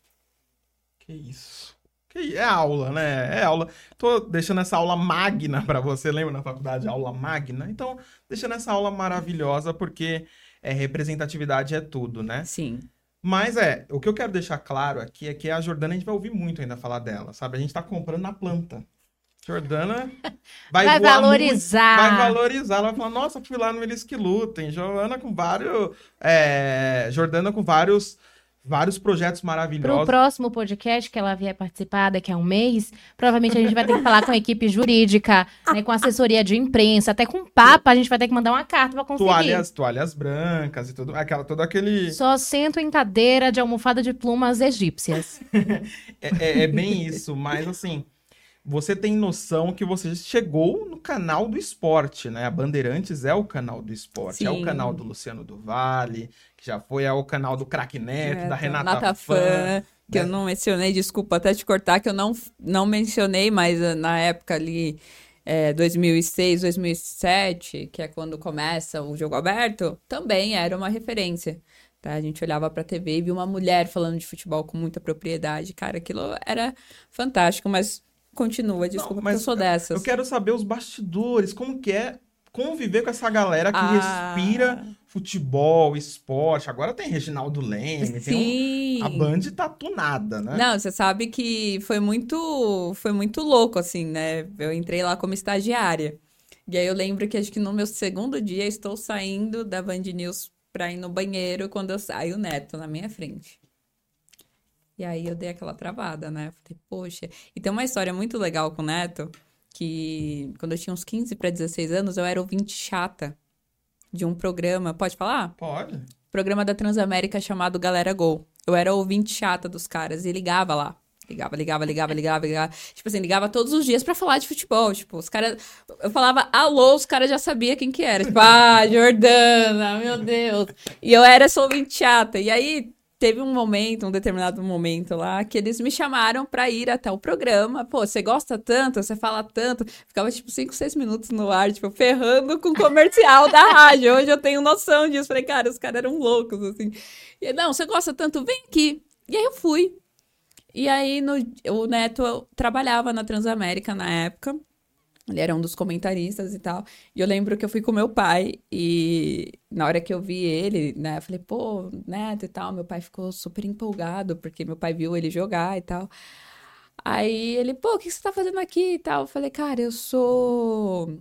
Que isso. Que é aula, né? É aula. Tô deixando essa aula magna para você. Lembra na faculdade aula magna? Então, deixando essa aula maravilhosa porque é, representatividade é tudo, né?
Sim.
Mas é, o que eu quero deixar claro aqui é que a Jordana a gente vai ouvir muito ainda falar dela, sabe? A gente tá comprando na planta. Jordana
vai, vai valorizar.
Muito, vai valorizar. Ela vai falar, nossa, fui lá no Eles que Lutem. Jordana com vários. É, Jordana com vários. Vários projetos maravilhosos. Para
o próximo podcast que ela vier participar daqui a um mês, provavelmente a gente vai ter que falar com a equipe jurídica, né, com assessoria de imprensa, até com papa, a gente vai ter que mandar uma carta para conseguir.
Toalhas, toalhas brancas e tudo, aquela, todo aquele...
Só sento em cadeira de almofada de plumas egípcias.
é, é, é bem isso, mas assim você tem noção que você chegou no canal do esporte, né? A Bandeirantes é o canal do esporte, Sim. é o canal do Luciano do Vale, que já foi é o canal do Crack Neto, é, da Renata Renata Fã. Fã
que né? eu não mencionei, desculpa até te cortar, que eu não, não mencionei, mas eh, na época ali, é, 2006, 2007, que é quando começa o jogo aberto, também era uma referência. Tá? A gente olhava pra TV e via uma mulher falando de futebol com muita propriedade. Cara, aquilo era fantástico, mas Continua, desculpa, não, mas eu sou dessas.
Eu quero saber os bastidores, como que é conviver com essa galera que ah. respira futebol, esporte. Agora tem Reginaldo Leme, Sim. Um... a Band tá tunada, né?
Não, você sabe que foi muito, foi muito louco, assim, né? Eu entrei lá como estagiária. E aí eu lembro que acho que no meu segundo dia estou saindo da Band News pra ir no banheiro quando eu saio o Neto na minha frente. E aí eu dei aquela travada, né? Falei, poxa. E tem uma história muito legal com o Neto, que quando eu tinha uns 15 para 16 anos, eu era ouvinte chata de um programa. Pode falar?
Pode.
Programa da Transamérica chamado Galera Gol. Eu era ouvinte chata dos caras e ligava lá. Ligava, ligava, ligava, ligava, ligava. Tipo assim, ligava todos os dias para falar de futebol. Tipo, os caras. Eu falava alô, os caras já sabiam quem que era. Tipo, ah, Jordana, meu Deus. E eu era só ouvinte chata. E aí, teve um momento, um determinado momento lá, que eles me chamaram para ir até o programa. Pô, você gosta tanto, você fala tanto. Ficava tipo 5, 6 minutos no ar, tipo, ferrando com o comercial da rádio. Hoje eu tenho noção disso. Falei, cara, os caras eram loucos, assim. E não, você gosta tanto, vem aqui. E aí eu fui. E aí no, o Neto trabalhava na Transamérica na época. Ele era um dos comentaristas e tal. E eu lembro que eu fui com meu pai e na hora que eu vi ele, né, eu falei, pô, neto e tal. Meu pai ficou super empolgado porque meu pai viu ele jogar e tal. Aí ele, pô, o que você tá fazendo aqui e tal? Eu falei, cara, eu sou.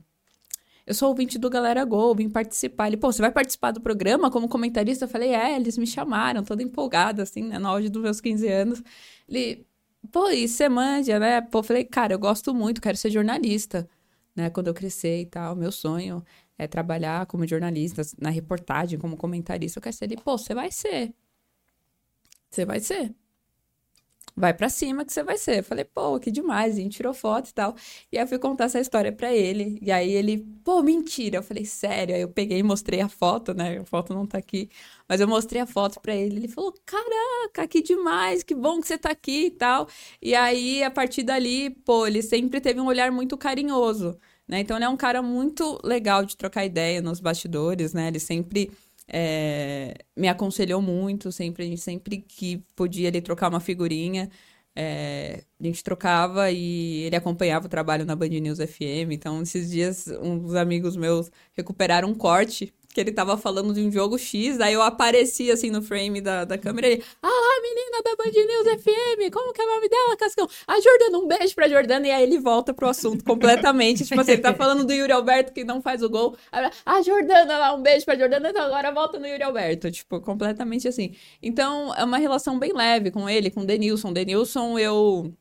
Eu sou ouvinte do Galera Gol, vim participar. Ele, pô, você vai participar do programa como comentarista? Eu falei, é, eles me chamaram, toda empolgada, assim, né, no auge dos meus 15 anos. Ele, pô, e você manja, né? Pô, eu falei, cara, eu gosto muito, quero ser jornalista né, quando eu crescer e tal, meu sonho é trabalhar como jornalista, na reportagem, como comentarista. Eu quero ser ele, pô, você vai ser. Você vai ser. Vai para cima que você vai ser. Eu falei, pô, que demais, a gente tirou foto e tal. E aí eu fui contar essa história para ele. E aí ele, pô, mentira. Eu falei, sério. Aí eu peguei e mostrei a foto, né? A foto não tá aqui. Mas eu mostrei a foto para ele. Ele falou, caraca, que demais, que bom que você tá aqui e tal. E aí, a partir dali, pô, ele sempre teve um olhar muito carinhoso. Né? Então ele é um cara muito legal de trocar ideia nos bastidores, né? Ele sempre é, me aconselhou muito, sempre, a gente sempre que podia ele trocar uma figurinha, é, a gente trocava e ele acompanhava o trabalho na Band News FM. Então, esses dias, uns amigos meus recuperaram um corte que ele tava falando de um jogo X, aí eu apareci assim no frame da, da câmera e ele, ah lá, menina da Band News FM, como que é o nome dela, Cascão? A Jordana, um beijo pra Jordana, e aí ele volta pro assunto completamente, tipo assim, ele tá falando do Yuri Alberto que não faz o gol, a Jordana lá, um beijo pra Jordana, então agora volta no Yuri Alberto, tipo, completamente assim. Então, é uma relação bem leve com ele, com o Denilson. Denilson, eu...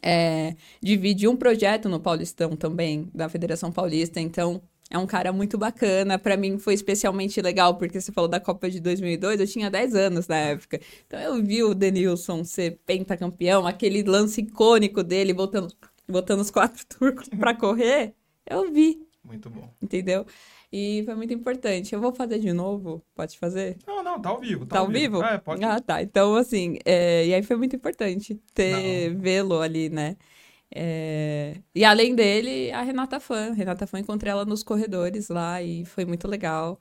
É, dividi um projeto no Paulistão também, da Federação Paulista, então é um cara muito bacana. Para mim foi especialmente legal, porque você falou da Copa de 2002, eu tinha 10 anos na época. Então eu vi o Denilson ser pentacampeão, aquele lance icônico dele, botando, botando os quatro turcos para correr. Eu vi.
Muito bom.
Entendeu? E foi muito importante. Eu vou fazer de novo? Pode fazer?
Não, não, tá ao vivo.
Tá, tá ao vivo? vivo?
É, pode.
Ah, tá. Então, assim, é... e aí foi muito importante ter vê-lo ali, né? É... E além dele, a Renata Fã. Renata Fã, encontrei ela nos corredores lá e foi muito legal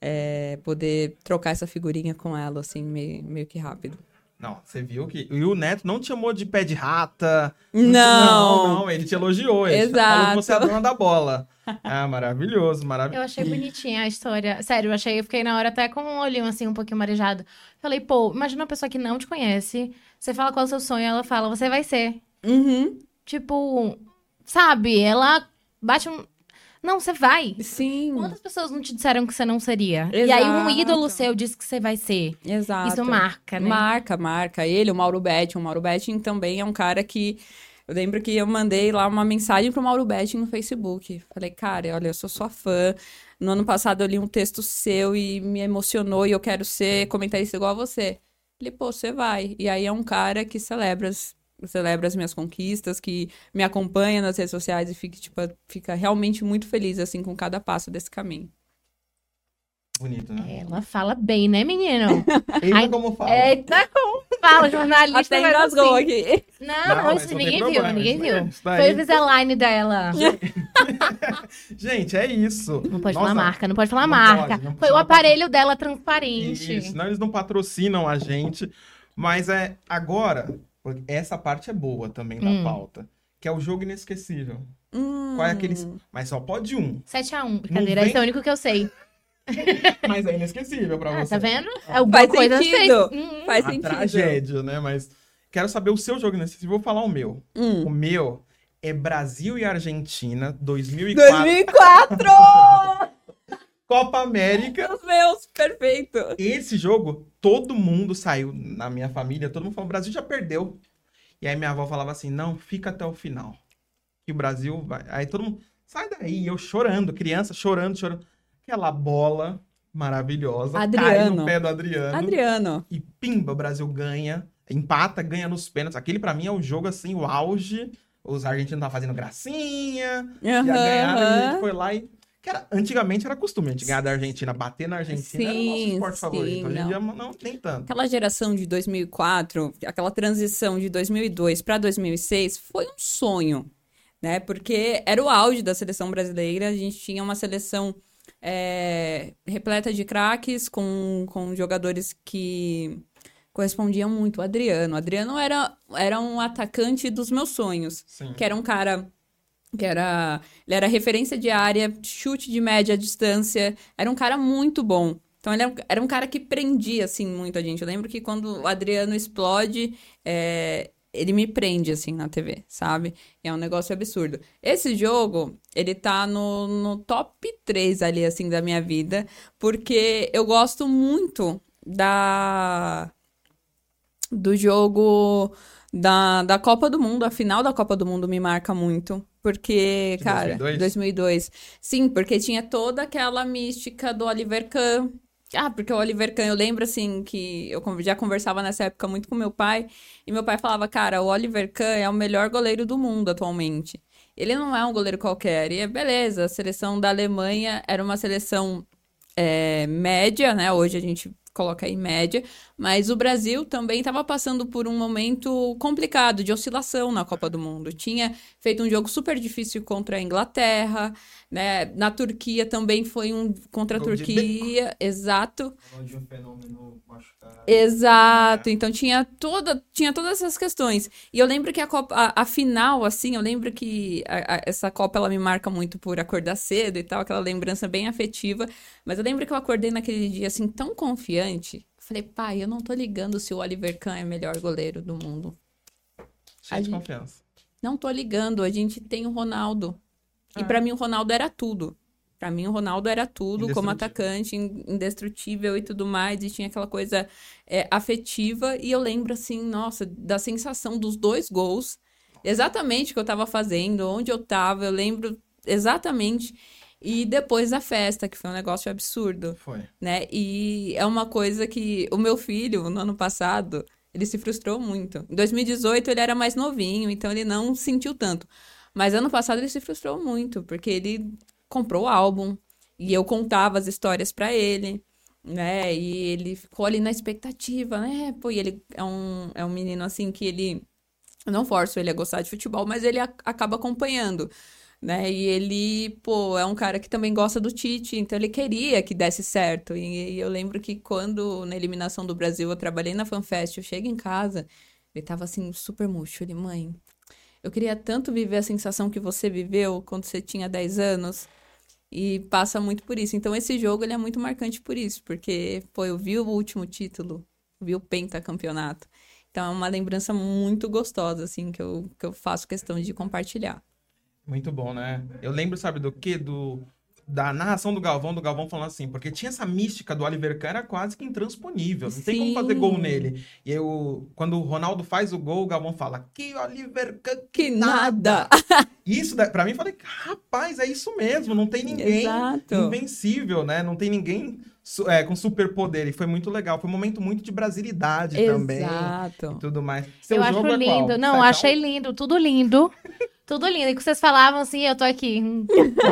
é... poder trocar essa figurinha com ela, assim, meio, meio que rápido.
Não, você viu que. E o Neto não te chamou de pé de rata.
Não. Não,
não, ele te elogiou. Ele
Exato. falou
que você é a dona da bola. Ah, maravilhoso, maravilhoso.
Eu achei bonitinha a história. Sério, eu achei, eu fiquei na hora até com um olhinho assim, um pouquinho marejado. Falei, pô, imagina uma pessoa que não te conhece. Você fala qual é o seu sonho, ela fala, você vai ser.
Uhum.
Tipo, sabe? Ela bate um. Não, você vai.
Sim.
Quantas pessoas não te disseram que você não seria? Exato. E aí um ídolo seu disse que você vai ser.
Exato.
Isso marca, né?
Marca, marca. Ele, o Mauro Betting. O Mauro Betting também é um cara que... Eu lembro que eu mandei lá uma mensagem pro Mauro Betting no Facebook. Falei, cara, olha, eu sou sua fã. No ano passado eu li um texto seu e me emocionou e eu quero ser comentarista igual a você. Ele, pô, você vai. E aí é um cara que celebra as celebra as minhas conquistas, que me acompanha nas redes sociais e fica, tipo, fica realmente muito feliz, assim, com cada passo desse caminho.
Bonito, né?
Ela fala bem, né, menino?
Eita, Ai, como fala.
Eita, como fala, jornalista.
Até engasgou
assim.
aqui.
Não, não isso ninguém viu, ninguém viu. Foi o Invisalign dela.
Gente, é isso.
Não pode Nossa, falar marca, não pode falar não marca. Pode, Foi o aparelho dela transparente.
Isso, não, eles não patrocinam a gente. Mas é agora, essa parte é boa também da hum. pauta. Que é o jogo inesquecível.
Hum.
Qual é aqueles. Mas só pode um.
7x1. Brincadeira, vem... esse é o único que eu sei.
Mas é inesquecível pra
ah,
você.
Tá vendo? É alguma Faz coisa
sentido. Hum. Faz
A
sentido.
tragédia, né? Mas quero saber o seu jogo inesquecível. Vou falar o meu.
Hum.
O meu é Brasil e Argentina 2004.
2004!
Copa América.
Os meus, perfeito.
Esse jogo, todo mundo saiu na minha família, todo mundo falou: o Brasil já perdeu. E aí minha avó falava assim: não, fica até o final. Que o Brasil vai. Aí todo mundo, sai daí. Eu chorando, criança chorando, chorando. Aquela bola maravilhosa.
Adriano.
Cai no pé do Adriano.
Adriano.
E pimba, o Brasil ganha. Empata, ganha nos pênaltis. Aquele para mim é o jogo assim, o auge. Os argentinos estavam fazendo gracinha. Uhum, já ganharam. Uhum. E a gente foi lá e que era, antigamente era costume, a gente ganhar da Argentina, bater na Argentina sim, era o nosso esporte sim, favorito. Hoje em dia não, nem tanto.
Aquela geração de 2004, aquela transição de 2002 para 2006 foi um sonho, né? Porque era o auge da seleção brasileira, a gente tinha uma seleção é, repleta de craques, com, com jogadores que correspondiam muito. O Adriano. O Adriano era, era um atacante dos meus sonhos,
sim.
que era um cara que era ele era referência de área, chute de média distância, era um cara muito bom. Então ele era um cara que prendia assim muito a gente. Eu lembro que quando o Adriano explode, é, ele me prende assim na TV, sabe? É um negócio absurdo. Esse jogo, ele tá no, no top 3 ali assim da minha vida, porque eu gosto muito da do jogo da, da Copa do Mundo, a final da Copa do Mundo me marca muito. Porque, De cara, 2002? 2002. Sim, porque tinha toda aquela mística do Oliver Kahn, Ah, porque o Oliver Kahn, eu lembro assim que eu já conversava nessa época muito com meu pai, e meu pai falava, cara, o Oliver Kahn é o melhor goleiro do mundo atualmente. Ele não é um goleiro qualquer, e é beleza, a seleção da Alemanha era uma seleção é, média, né? Hoje a gente coloca em média, mas o Brasil também estava passando por um momento complicado de oscilação na Copa do Mundo. Tinha feito um jogo super difícil contra a Inglaterra, né? Na Turquia também foi um contra a Turquia, exato.
De um fenômeno
Exato. Então tinha toda, tinha todas essas questões. E eu lembro que a Copa, a, a final, assim, eu lembro que a, a, essa Copa ela me marca muito por acordar cedo e tal, aquela lembrança bem afetiva. Mas eu lembro que eu acordei naquele dia assim tão confiante. Falei, pai, eu não tô ligando se o Oliver Kahn é o melhor goleiro do mundo.
Cheio de gente... confiança.
Não tô ligando, a gente tem o Ronaldo. Ah. E para mim o Ronaldo era tudo. Para mim, o Ronaldo era tudo, como atacante, indestrutível e tudo mais, e tinha aquela coisa é, afetiva. E eu lembro, assim, nossa, da sensação dos dois gols, exatamente o que eu tava fazendo, onde eu tava, eu lembro exatamente. E depois da festa, que foi um negócio absurdo.
Foi.
Né? E é uma coisa que o meu filho, no ano passado, ele se frustrou muito. Em 2018, ele era mais novinho, então ele não sentiu tanto. Mas ano passado ele se frustrou muito, porque ele comprou o álbum e eu contava as histórias para ele, né? E ele ficou ali na expectativa, né? Pô, e ele é um, é um menino assim que ele. Eu não forço ele a gostar de futebol, mas ele a, acaba acompanhando. Né? E ele, pô, é um cara que também gosta do Tite, então ele queria que desse certo. E, e, eu lembro que quando, na eliminação do Brasil, eu trabalhei na FanFest, eu chego em casa, ele tava assim, super murcho. Ele, mãe, eu queria tanto viver a sensação que você viveu quando você tinha 10 anos. E passa muito por isso. Então, esse jogo ele é muito marcante por isso, porque, pô, eu vi o último título, vi o pentacampeonato. Então, é uma lembrança muito gostosa, assim, que eu, que eu faço questão de compartilhar.
Muito bom, né? Eu lembro, sabe, do quê? Do, da narração do Galvão, do Galvão falando assim, porque tinha essa mística do Oliver Kahn, era quase que intransponível, não Sim. tem como fazer gol nele. E eu, quando o Ronaldo faz o gol, o Galvão fala, que Oliver Kahn,
que nada!
isso, para mim, falei, rapaz, é isso mesmo, não tem ninguém Exato. invencível, né? Não tem ninguém é, com superpoder. E foi muito legal. Foi um momento muito de brasilidade
Exato.
também.
Exato.
E tudo mais. Seu
eu acho
é
lindo. Não, achei lindo. Tudo lindo. Tudo lindo. E que vocês falavam assim, eu tô aqui.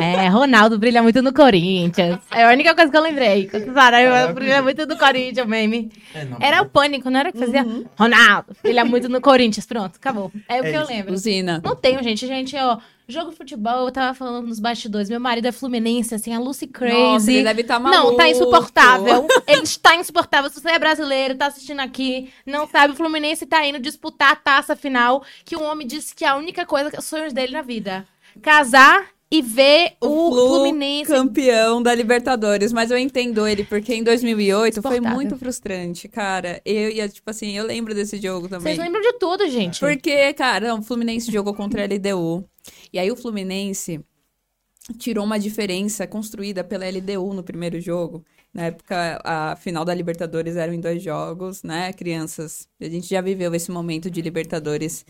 É, Ronaldo brilha muito no Corinthians. É a única coisa que eu lembrei. Cara, brilha muito no Corinthians, meme. É, era o pânico, não era que fazia? Uhum. Ronaldo brilha muito no Corinthians. Pronto, acabou. É o é que isso. eu lembro.
Usina.
Não tenho, gente. Gente, ó. Jogo de futebol, eu tava falando nos bastidores. Meu marido é fluminense, assim, a Lucy Crazy. Nossa,
ele deve estar tá maluco.
Não, tá insuportável. ele está insuportável. Se você é brasileiro, tá assistindo aqui, não sabe, o Fluminense tá indo disputar a taça final, que o homem disse que a única coisa, que é os sonhos dele na vida. Casar e ver o, o Fluminense
campeão da Libertadores, mas eu entendo ele porque em 2008 foi muito frustrante, cara. Eu ia tipo assim, eu lembro desse jogo também.
Vocês lembram de tudo, gente?
Porque, cara, o Fluminense jogou contra a LDU. E aí o Fluminense tirou uma diferença construída pela LDU no primeiro jogo. Na época, a final da Libertadores era em dois jogos, né? Crianças, a gente já viveu esse momento de Libertadores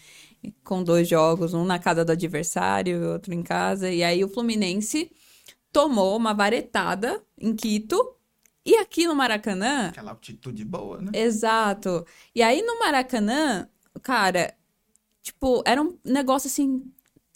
com dois jogos, um na casa do adversário, outro em casa. E aí o Fluminense tomou uma varetada em Quito. E aqui no Maracanã.
Aquela altitude boa, né?
Exato. E aí no Maracanã, cara, tipo, era um negócio assim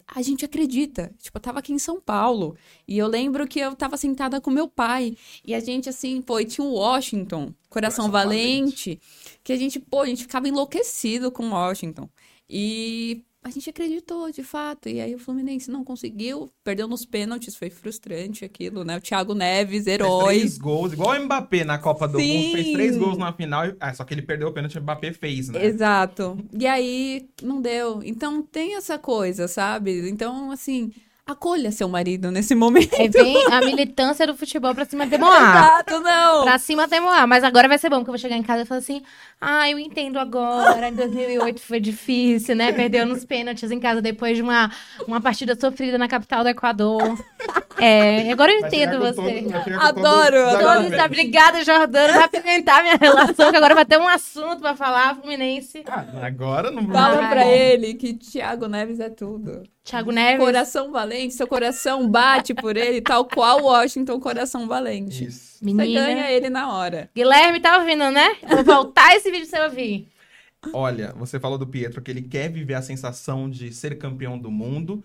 a gente acredita. Tipo, eu tava aqui em São Paulo. E eu lembro que eu tava sentada com meu pai. E a gente, assim, pô, tinha um Washington, Coração, Coração Valente, Valente, que a gente, pô, a gente ficava enlouquecido com Washington. E a gente acreditou, de fato. E aí o Fluminense não conseguiu, perdeu nos pênaltis, foi frustrante aquilo, né? O Thiago Neves, herói.
Fez três gols, igual o Mbappé na Copa do Sim. Mundo, fez três gols na final. Ah, só que ele perdeu o pênalti, o Mbappé fez, né?
Exato. E aí não deu. Então tem essa coisa, sabe? Então, assim, acolha seu marido nesse momento.
É bem a militância do futebol pra cima de Moá.
Exato, não.
Pra cima de Moá. Mas agora vai ser bom, porque eu vou chegar em casa e falar assim: ah, eu entendo agora. Em 2008 foi difícil, né? Perdeu nos pênaltis em casa depois de uma, uma partida sofrida na capital do Equador. É, agora eu entendo você.
Todo, adoro, adoro.
Obrigada, Jordano, vai apimentar minha relação, que agora vai ter um assunto pra falar, Fluminense.
Ah, agora não
Fala pra ele que Thiago Neves é tudo.
Thiago Neves.
Coração valente, seu coração bate por ele, tal qual Washington, coração valente. Isso. Menina. Você ganha ele na hora.
Guilherme, tá ouvindo, né? Vou voltar esse vídeo pra você ouvir.
Olha, você falou do Pietro que ele quer viver a sensação de ser campeão do mundo.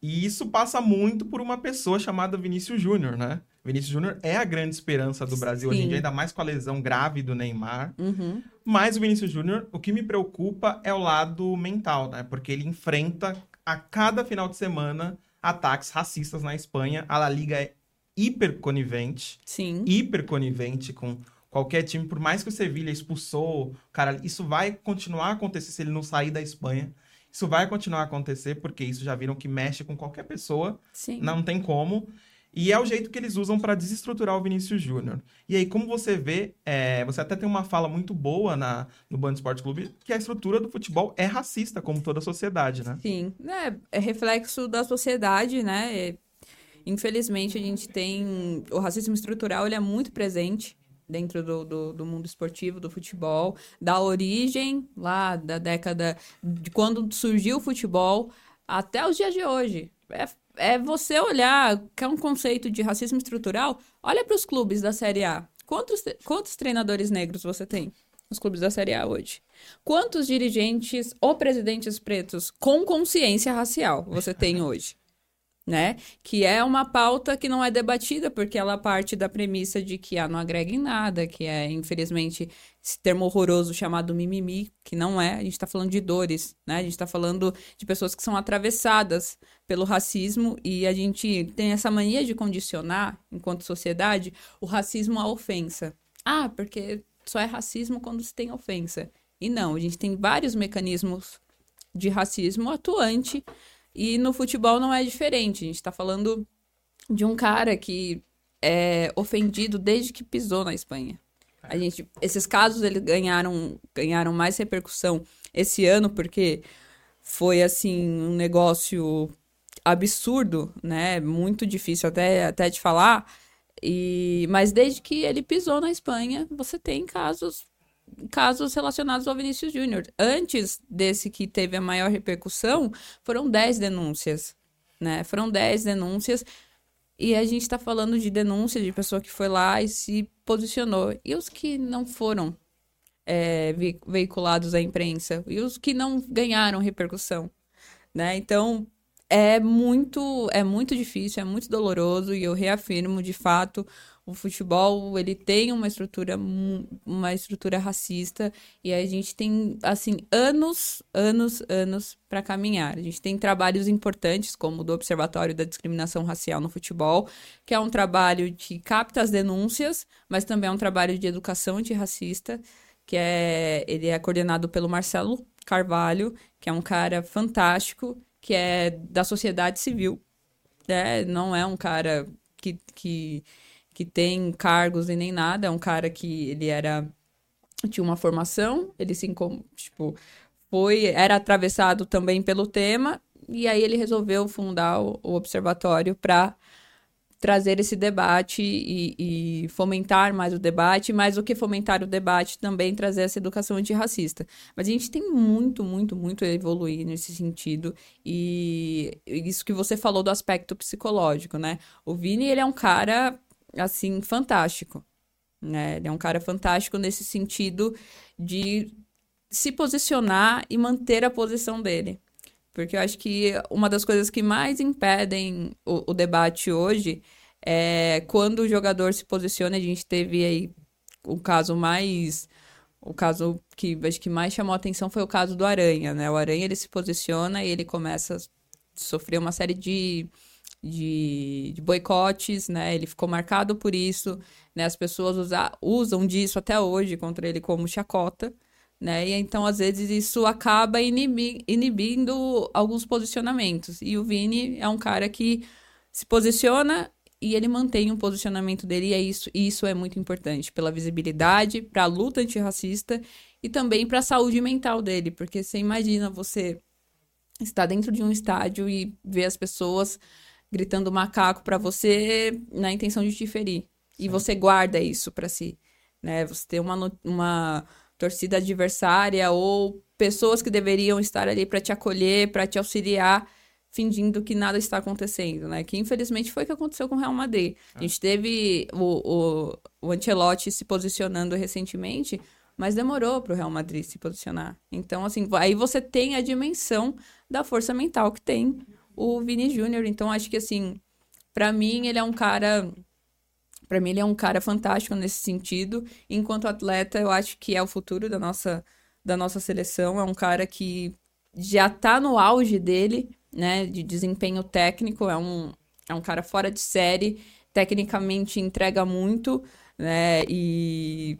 E isso passa muito por uma pessoa chamada Vinícius Júnior, né? Vinícius Júnior é a grande esperança do Brasil Sim. hoje em dia, ainda mais com a lesão grave do Neymar.
Uhum.
Mas o Vinícius Júnior, o que me preocupa é o lado mental, né? Porque ele enfrenta a cada final de semana ataques racistas na Espanha. A La Liga é hiper conivente.
Sim.
Hiper conivente com qualquer time, por mais que o Sevilha expulsou, cara, isso vai continuar a acontecer se ele não sair da Espanha. Isso vai continuar a acontecer, porque isso já viram que mexe com qualquer pessoa.
Sim.
Não tem como. E é o jeito que eles usam para desestruturar o Vinícius Júnior. E aí, como você vê, é, você até tem uma fala muito boa na, no Band Esporte Clube, que a estrutura do futebol é racista, como toda a sociedade, né?
Sim, é, é reflexo da sociedade, né? É, infelizmente, a gente tem... O racismo estrutural, ele é muito presente dentro do, do, do, mundo esportivo, do futebol, da origem lá da década de quando surgiu o futebol até os dias de hoje. É, é você olhar, que é um conceito de racismo estrutural, olha para os clubes da Série A. Quantos, quantos treinadores negros você tem nos clubes da Série A hoje? Quantos dirigentes ou presidentes pretos com consciência racial você tem hoje? Né? Que é uma pauta que não é debatida porque ela parte da premissa de que ah, não agrega em nada, que é, infelizmente, esse termo horroroso chamado mimimi, que não é. A gente está falando de dores, né? A gente está falando de pessoas que são atravessadas pelo racismo e a gente tem essa mania de condicionar, enquanto sociedade, o racismo à ofensa. Ah, porque só é racismo quando se tem ofensa. E não, a gente tem vários mecanismos de racismo atuante e no futebol não é diferente. A gente está falando de um cara que é ofendido desde que pisou na Espanha. A gente, esses casos eles ganharam, ganharam mais repercussão esse ano porque foi assim um negócio absurdo, né? Muito difícil até, até de falar. E, mas desde que ele pisou na Espanha, você tem casos casos relacionados ao Vinícius Júnior. Antes desse que teve a maior repercussão, foram 10 denúncias, né? Foram 10 denúncias e a gente está falando de denúncia de pessoa que foi lá e se posicionou. E os que não foram é, veiculados à imprensa? E os que não ganharam repercussão? Né? Então, é muito, é muito difícil, é muito doloroso e eu reafirmo, de fato, o futebol ele tem uma estrutura uma estrutura racista e a gente tem assim anos anos anos para caminhar. A gente tem trabalhos importantes como o do observatório da discriminação racial no futebol que é um trabalho que capta as denúncias mas também é um trabalho de educação antirracista que é ele é coordenado pelo Marcelo Carvalho que é um cara fantástico que é da sociedade civil né? não é um cara que, que que tem cargos e nem nada. É um cara que ele era tinha uma formação, ele se tipo foi era atravessado também pelo tema e aí ele resolveu fundar o, o observatório para trazer esse debate e, e, fomentar mais o debate, mais do que fomentar o debate, também trazer essa educação antirracista. Mas a gente tem muito, muito, muito a evoluir nesse sentido. E isso que você falou do aspecto psicológico, né? O Vini, ele é um cara assim, fantástico. Né? Ele é um cara fantástico nesse sentido de se posicionar e manter a posição dele. Porque eu acho que uma das coisas que mais impedem o, o debate hoje é quando o jogador se posiciona. A gente teve aí o caso mais. O caso que acho que mais chamou atenção foi o caso do Aranha, né? O Aranha ele se posiciona e ele começa a sofrer uma série de de, de, boicotes, né? Ele ficou marcado por isso, né? As pessoas usa, usam disso até hoje contra ele como chacota, né? E então, às vezes, isso acaba inibi, inibindo alguns posicionamentos. E o Vini é um cara que se posiciona e ele mantém o um posicionamento dele, e é isso, e isso é muito importante pela visibilidade, para a luta antirracista e também para a saúde mental dele, porque você imagina você estar dentro de um estádio e ver as pessoas gritando macaco para você na intenção de te ferir. Sim. E você guarda isso para si, né? Você tem uma, uma torcida adversária ou pessoas que deveriam estar ali para te acolher, para te auxiliar, fingindo que nada está acontecendo, né? Que infelizmente foi o que aconteceu com o Real Madrid. A gente teve o, o, o Ancelotti se posicionando recentemente, mas demorou para o Real Madrid se posicionar. Então, assim, aí você tem a dimensão da força mental que tem o Vini Júnior. Então, acho que, assim, para mim, ele é um cara para mim, ele é um cara fantástico nesse sentido. Enquanto atleta, eu acho que é o futuro da nossa, da nossa seleção. É um cara que já tá no auge dele, né? De desempenho técnico. É um, é um cara fora de série. Tecnicamente entrega muito, né? E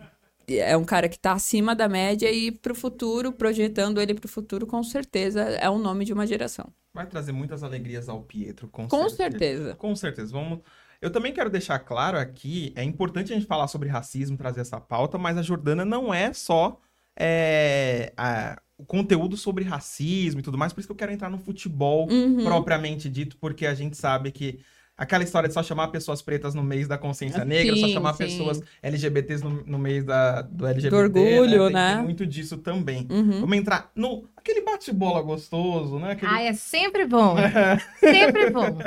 é um cara que está acima da média e para o futuro, projetando ele para o futuro, com certeza é o nome de uma geração.
Vai trazer muitas alegrias ao Pietro, com,
com
certeza.
certeza.
Com certeza. Vamos eu também quero deixar claro aqui, é importante a gente falar sobre racismo, trazer essa pauta, mas a Jordana não é só é, a, o conteúdo sobre racismo e tudo mais, por isso que eu quero entrar no futebol uhum. propriamente dito, porque a gente sabe que aquela história de só chamar pessoas pretas no mês da consciência negra, sim, só chamar sim. pessoas LGBTs no, no mês da, do LGBT.
Do orgulho,
né? Tem,
né?
Tem muito disso também. Uhum. Vamos entrar no aquele bate-bola gostoso, né? Aquele...
Ah, é sempre bom. sempre bom.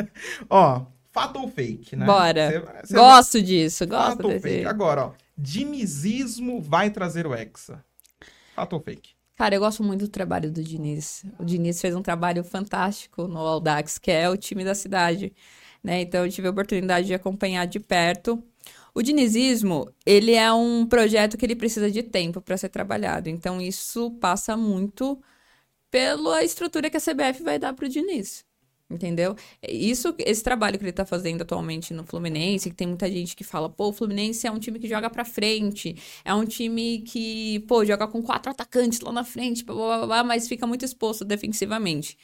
Ó, Fato ou fake, né?
Bora. Cê, cê gosto vai... disso, gosto
Fato desse... fake. Agora, ó. Dinizismo vai trazer o Hexa. Fato ou fake?
Cara, eu gosto muito do trabalho do Diniz. O Diniz fez um trabalho fantástico no Aldax, que é o time da cidade. Né? Então, eu tive a oportunidade de acompanhar de perto. O dinizismo, ele é um projeto que ele precisa de tempo para ser trabalhado. Então, isso passa muito pela estrutura que a CBF vai dar para o Diniz. Entendeu? Isso, esse trabalho que ele tá fazendo atualmente no Fluminense, que tem muita gente que fala, pô, o Fluminense é um time que joga pra frente, é um time que, pô, joga com quatro atacantes lá na frente, blá, blá, blá, mas fica muito exposto defensivamente.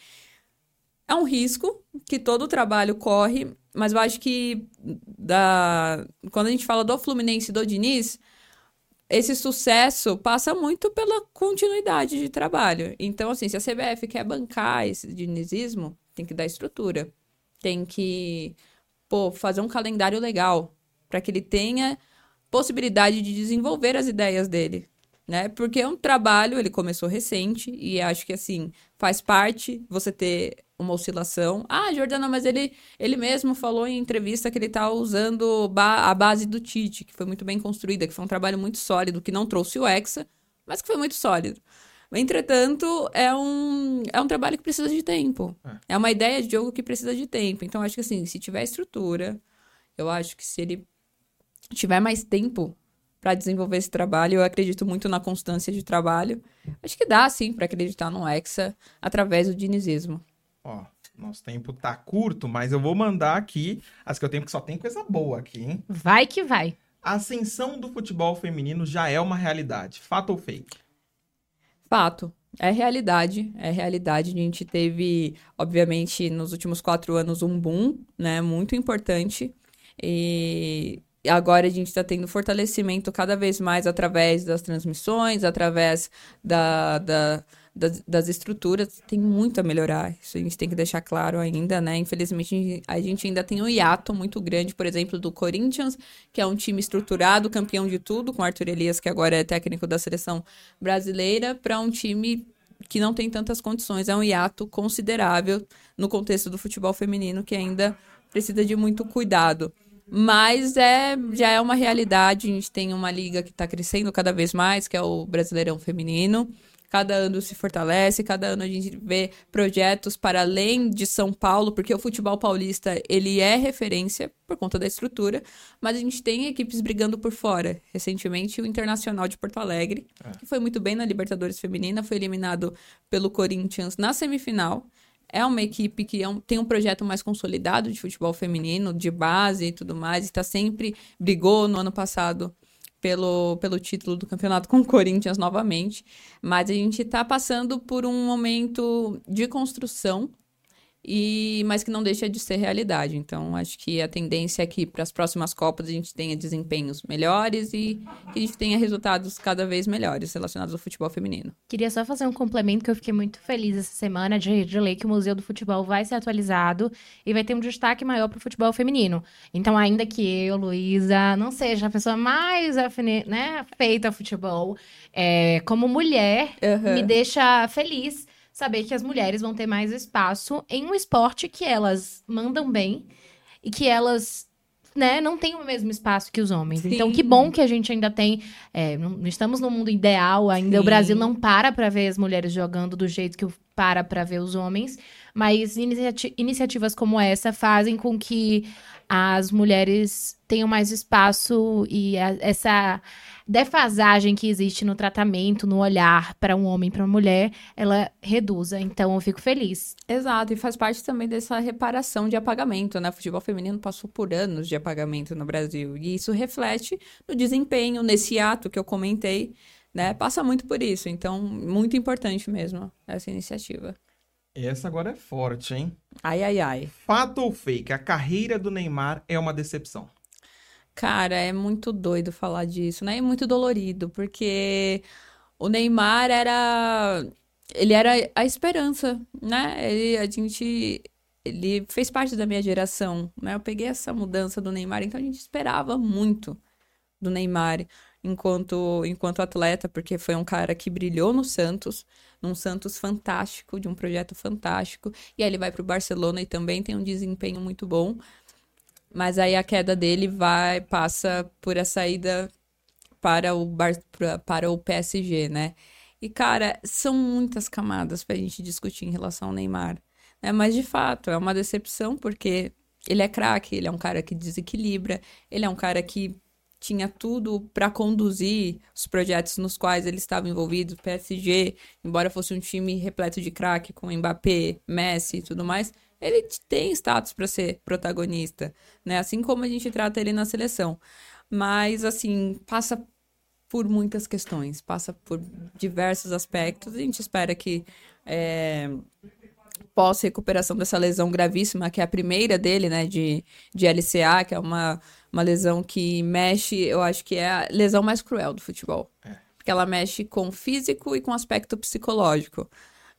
É um risco que todo o trabalho corre, mas eu acho que da... quando a gente fala do Fluminense e do Diniz, esse sucesso passa muito pela continuidade de trabalho. Então, assim, se a CBF quer bancar esse dinizismo, tem que dar estrutura. Tem que, pô, fazer um calendário legal para que ele tenha possibilidade de desenvolver as ideias dele, né? Porque é um trabalho, ele começou recente e acho que assim, faz parte você ter uma oscilação. Ah, Jordana, mas ele, ele mesmo falou em entrevista que ele tá usando ba a base do Tite, que foi muito bem construída, que foi um trabalho muito sólido, que não trouxe o Hexa, mas que foi muito sólido. Entretanto, é um, é um trabalho que precisa de tempo. É. é uma ideia de jogo que precisa de tempo. Então, acho que assim, se tiver estrutura, eu acho que se ele tiver mais tempo para desenvolver esse trabalho, eu acredito muito na constância de trabalho. Acho que dá, sim, para acreditar no Hexa através do dinizismo.
Ó, nosso tempo tá curto, mas eu vou mandar aqui as que eu tenho, que só tem coisa boa aqui, hein?
Vai que vai.
A ascensão do futebol feminino já é uma realidade. Fato ou fake?
Fato. É realidade, é realidade. A gente teve, obviamente, nos últimos quatro anos um boom, né? Muito importante. E agora a gente está tendo fortalecimento cada vez mais através das transmissões, através da, da das, das, estruturas tem muito a melhorar. Isso a gente tem que deixar claro ainda, né? Infelizmente, a gente ainda tem um hiato muito grande, por exemplo, do Corinthians, que é um time estruturado, campeão de tudo, com Arthur Elias, que agora é técnico da seleção brasileira, para um time que não tem tantas condições. É um hiato considerável no contexto do futebol feminino, que ainda precisa de muito cuidado. Mas é, já é uma realidade. A gente tem uma liga que está crescendo cada vez mais, que é o Brasileirão Feminino. Cada ano se fortalece, cada ano a gente vê projetos para além de São Paulo, porque o futebol paulista ele é referência por conta da estrutura, mas a gente tem equipes brigando por fora. Recentemente, o Internacional de Porto Alegre, é. que foi muito bem na Libertadores Feminina, foi eliminado pelo Corinthians na semifinal. É uma equipe que é um, tem um projeto mais consolidado de futebol feminino, de base e tudo mais, está sempre brigou no ano passado pelo, pelo título do campeonato com o Corinthians novamente. Mas a gente está passando por um momento de construção e mas que não deixa de ser realidade. Então, acho que a tendência é que para as próximas Copas a gente tenha desempenhos melhores e que a gente tenha resultados cada vez melhores relacionados ao futebol feminino.
Queria só fazer um complemento que eu fiquei muito feliz essa semana de, de ler que o Museu do Futebol vai ser atualizado e vai ter um destaque maior para o futebol feminino. Então, ainda que eu, Luísa, não seja a pessoa mais afine, né, feita ao futebol, é, como mulher, uhum. me deixa feliz saber que as mulheres vão ter mais espaço em um esporte que elas mandam bem e que elas né, não têm o mesmo espaço que os homens. Sim. Então, que bom que a gente ainda tem. É, não estamos no mundo ideal ainda. Sim. O Brasil não para para ver as mulheres jogando do jeito que para para ver os homens. Mas iniciati iniciativas como essa fazem com que as mulheres tenham mais espaço e a, essa defasagem que existe no tratamento, no olhar para um homem e para uma mulher, ela reduza. Então eu fico feliz.
Exato, e faz parte também dessa reparação de apagamento, né? O futebol feminino passou por anos de apagamento no Brasil e isso reflete no desempenho, nesse ato que eu comentei, né? Passa muito por isso. Então, muito importante mesmo essa iniciativa.
Essa agora é forte, hein?
Ai, ai, ai.
Fato ou fake? A carreira do Neymar é uma decepção.
Cara, é muito doido falar disso, né? É muito dolorido, porque o Neymar era. Ele era a esperança, né? Ele, a gente. Ele fez parte da minha geração, né? Eu peguei essa mudança do Neymar, então a gente esperava muito do Neymar enquanto, enquanto atleta, porque foi um cara que brilhou no Santos, num Santos fantástico, de um projeto fantástico, e aí ele vai para o Barcelona e também tem um desempenho muito bom. Mas aí a queda dele vai passa por a saída para o Bar, para o PSG, né? E cara, são muitas camadas para a gente discutir em relação ao Neymar, né? Mas de fato é uma decepção porque ele é craque, ele é um cara que desequilibra, ele é um cara que tinha tudo para conduzir os projetos nos quais ele estava envolvido, PSG, embora fosse um time repleto de craque com Mbappé, Messi e tudo mais, ele tem status para ser protagonista, né? Assim como a gente trata ele na seleção. Mas, assim, passa por muitas questões, passa por diversos aspectos. A gente espera que é, pós-recuperação dessa lesão gravíssima, que é a primeira dele, né, de, de LCA, que é uma, uma lesão que mexe, eu acho que é a lesão mais cruel do futebol. É. Porque ela mexe com o físico e com o aspecto psicológico,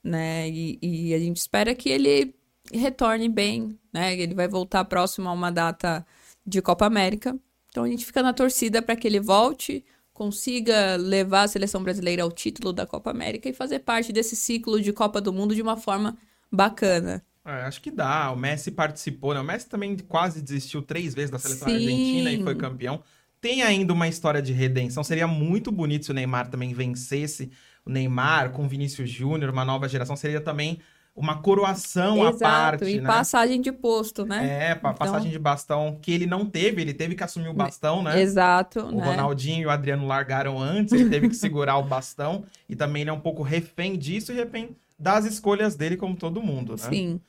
né? E, e a gente espera que ele retorne bem, né? Ele vai voltar próximo a uma data de Copa América. Então a gente fica na torcida para que ele volte, consiga levar a seleção brasileira ao título da Copa América e fazer parte desse ciclo de Copa do Mundo de uma forma bacana.
É, acho que dá. O Messi participou, né? O Messi também quase desistiu três vezes da seleção Sim. argentina e foi campeão. Tem ainda uma história de redenção. Seria muito bonito se o Neymar também vencesse. O Neymar com Vinícius Júnior, uma nova geração, seria também uma coroação Exato, à parte.
E
né?
passagem de posto,
né? É, então... passagem de bastão que ele não teve, ele teve que assumir o bastão, né?
Exato.
O né? Ronaldinho e o Adriano largaram antes, ele teve que segurar o bastão. E também ele é um pouco refém disso e refém das escolhas dele, como todo mundo, né?
Sim.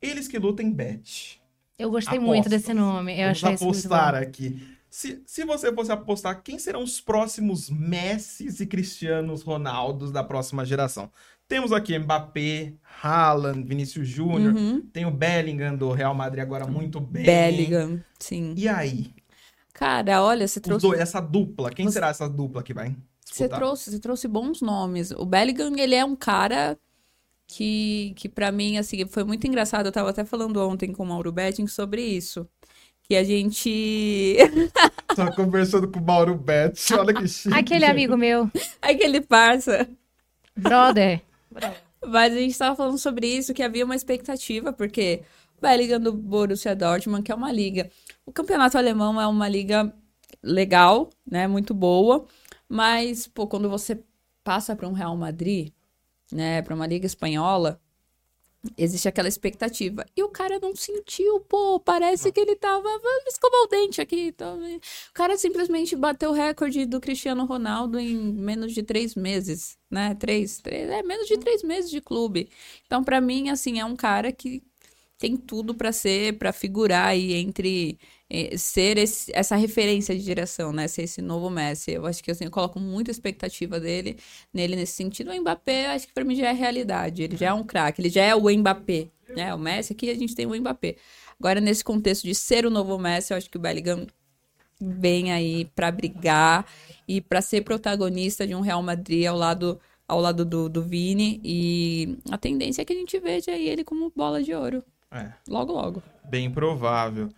Eles que lutem bet.
Eu gostei Apostas. muito desse nome. Eu
Vamos achei apostar aqui. Se, se você fosse apostar, quem serão os próximos Messis e Cristianos Ronaldos da próxima geração? Temos aqui Mbappé, Haaland, Vinícius Júnior. Uhum. Tem o Bellingham do Real Madrid agora muito bem.
Bellingham, sim.
E aí?
Cara, olha, você trouxe...
Dois, essa dupla, quem você... será essa dupla que vai
Você trouxe, você trouxe bons nomes. O Bellingham, ele é um cara que, que para mim, assim, foi muito engraçado. Eu tava até falando ontem com o Mauro Betting sobre isso. Que a gente.
Tava conversando com o Mauro Betting, olha que chique.
Aquele amigo meu.
Aquele parça.
Brother.
Mas a gente estava falando sobre isso, que havia uma expectativa, porque vai ligando o Borussia Dortmund, que é uma liga. O campeonato alemão é uma liga legal, né? Muito boa. Mas, pô, quando você passa para um Real Madrid, né? Para uma liga espanhola, existe aquela expectativa. E o cara não sentiu, pô, parece que ele tava. Vamos escovar o dente aqui. Então... O cara simplesmente bateu o recorde do Cristiano Ronaldo em menos de três meses, né? Três, três, é menos de três meses de clube. Então, para mim, assim, é um cara que tem tudo para ser, para figurar aí entre eh, ser esse, essa referência de direção, né? Ser esse novo Messi. Eu acho que assim, eu coloco muita expectativa dele, nele nesse sentido. O Mbappé, acho que para mim já é realidade. Ele já é um craque, ele já é o Mbappé, né? O Messi aqui a gente tem o Mbappé. Agora nesse contexto de ser o novo Messi, eu acho que o Bellingham vem aí para brigar e para ser protagonista de um Real Madrid ao lado ao lado do, do Vini e a tendência é que a gente veja ele como bola de ouro.
É.
Logo, logo.
Bem provável.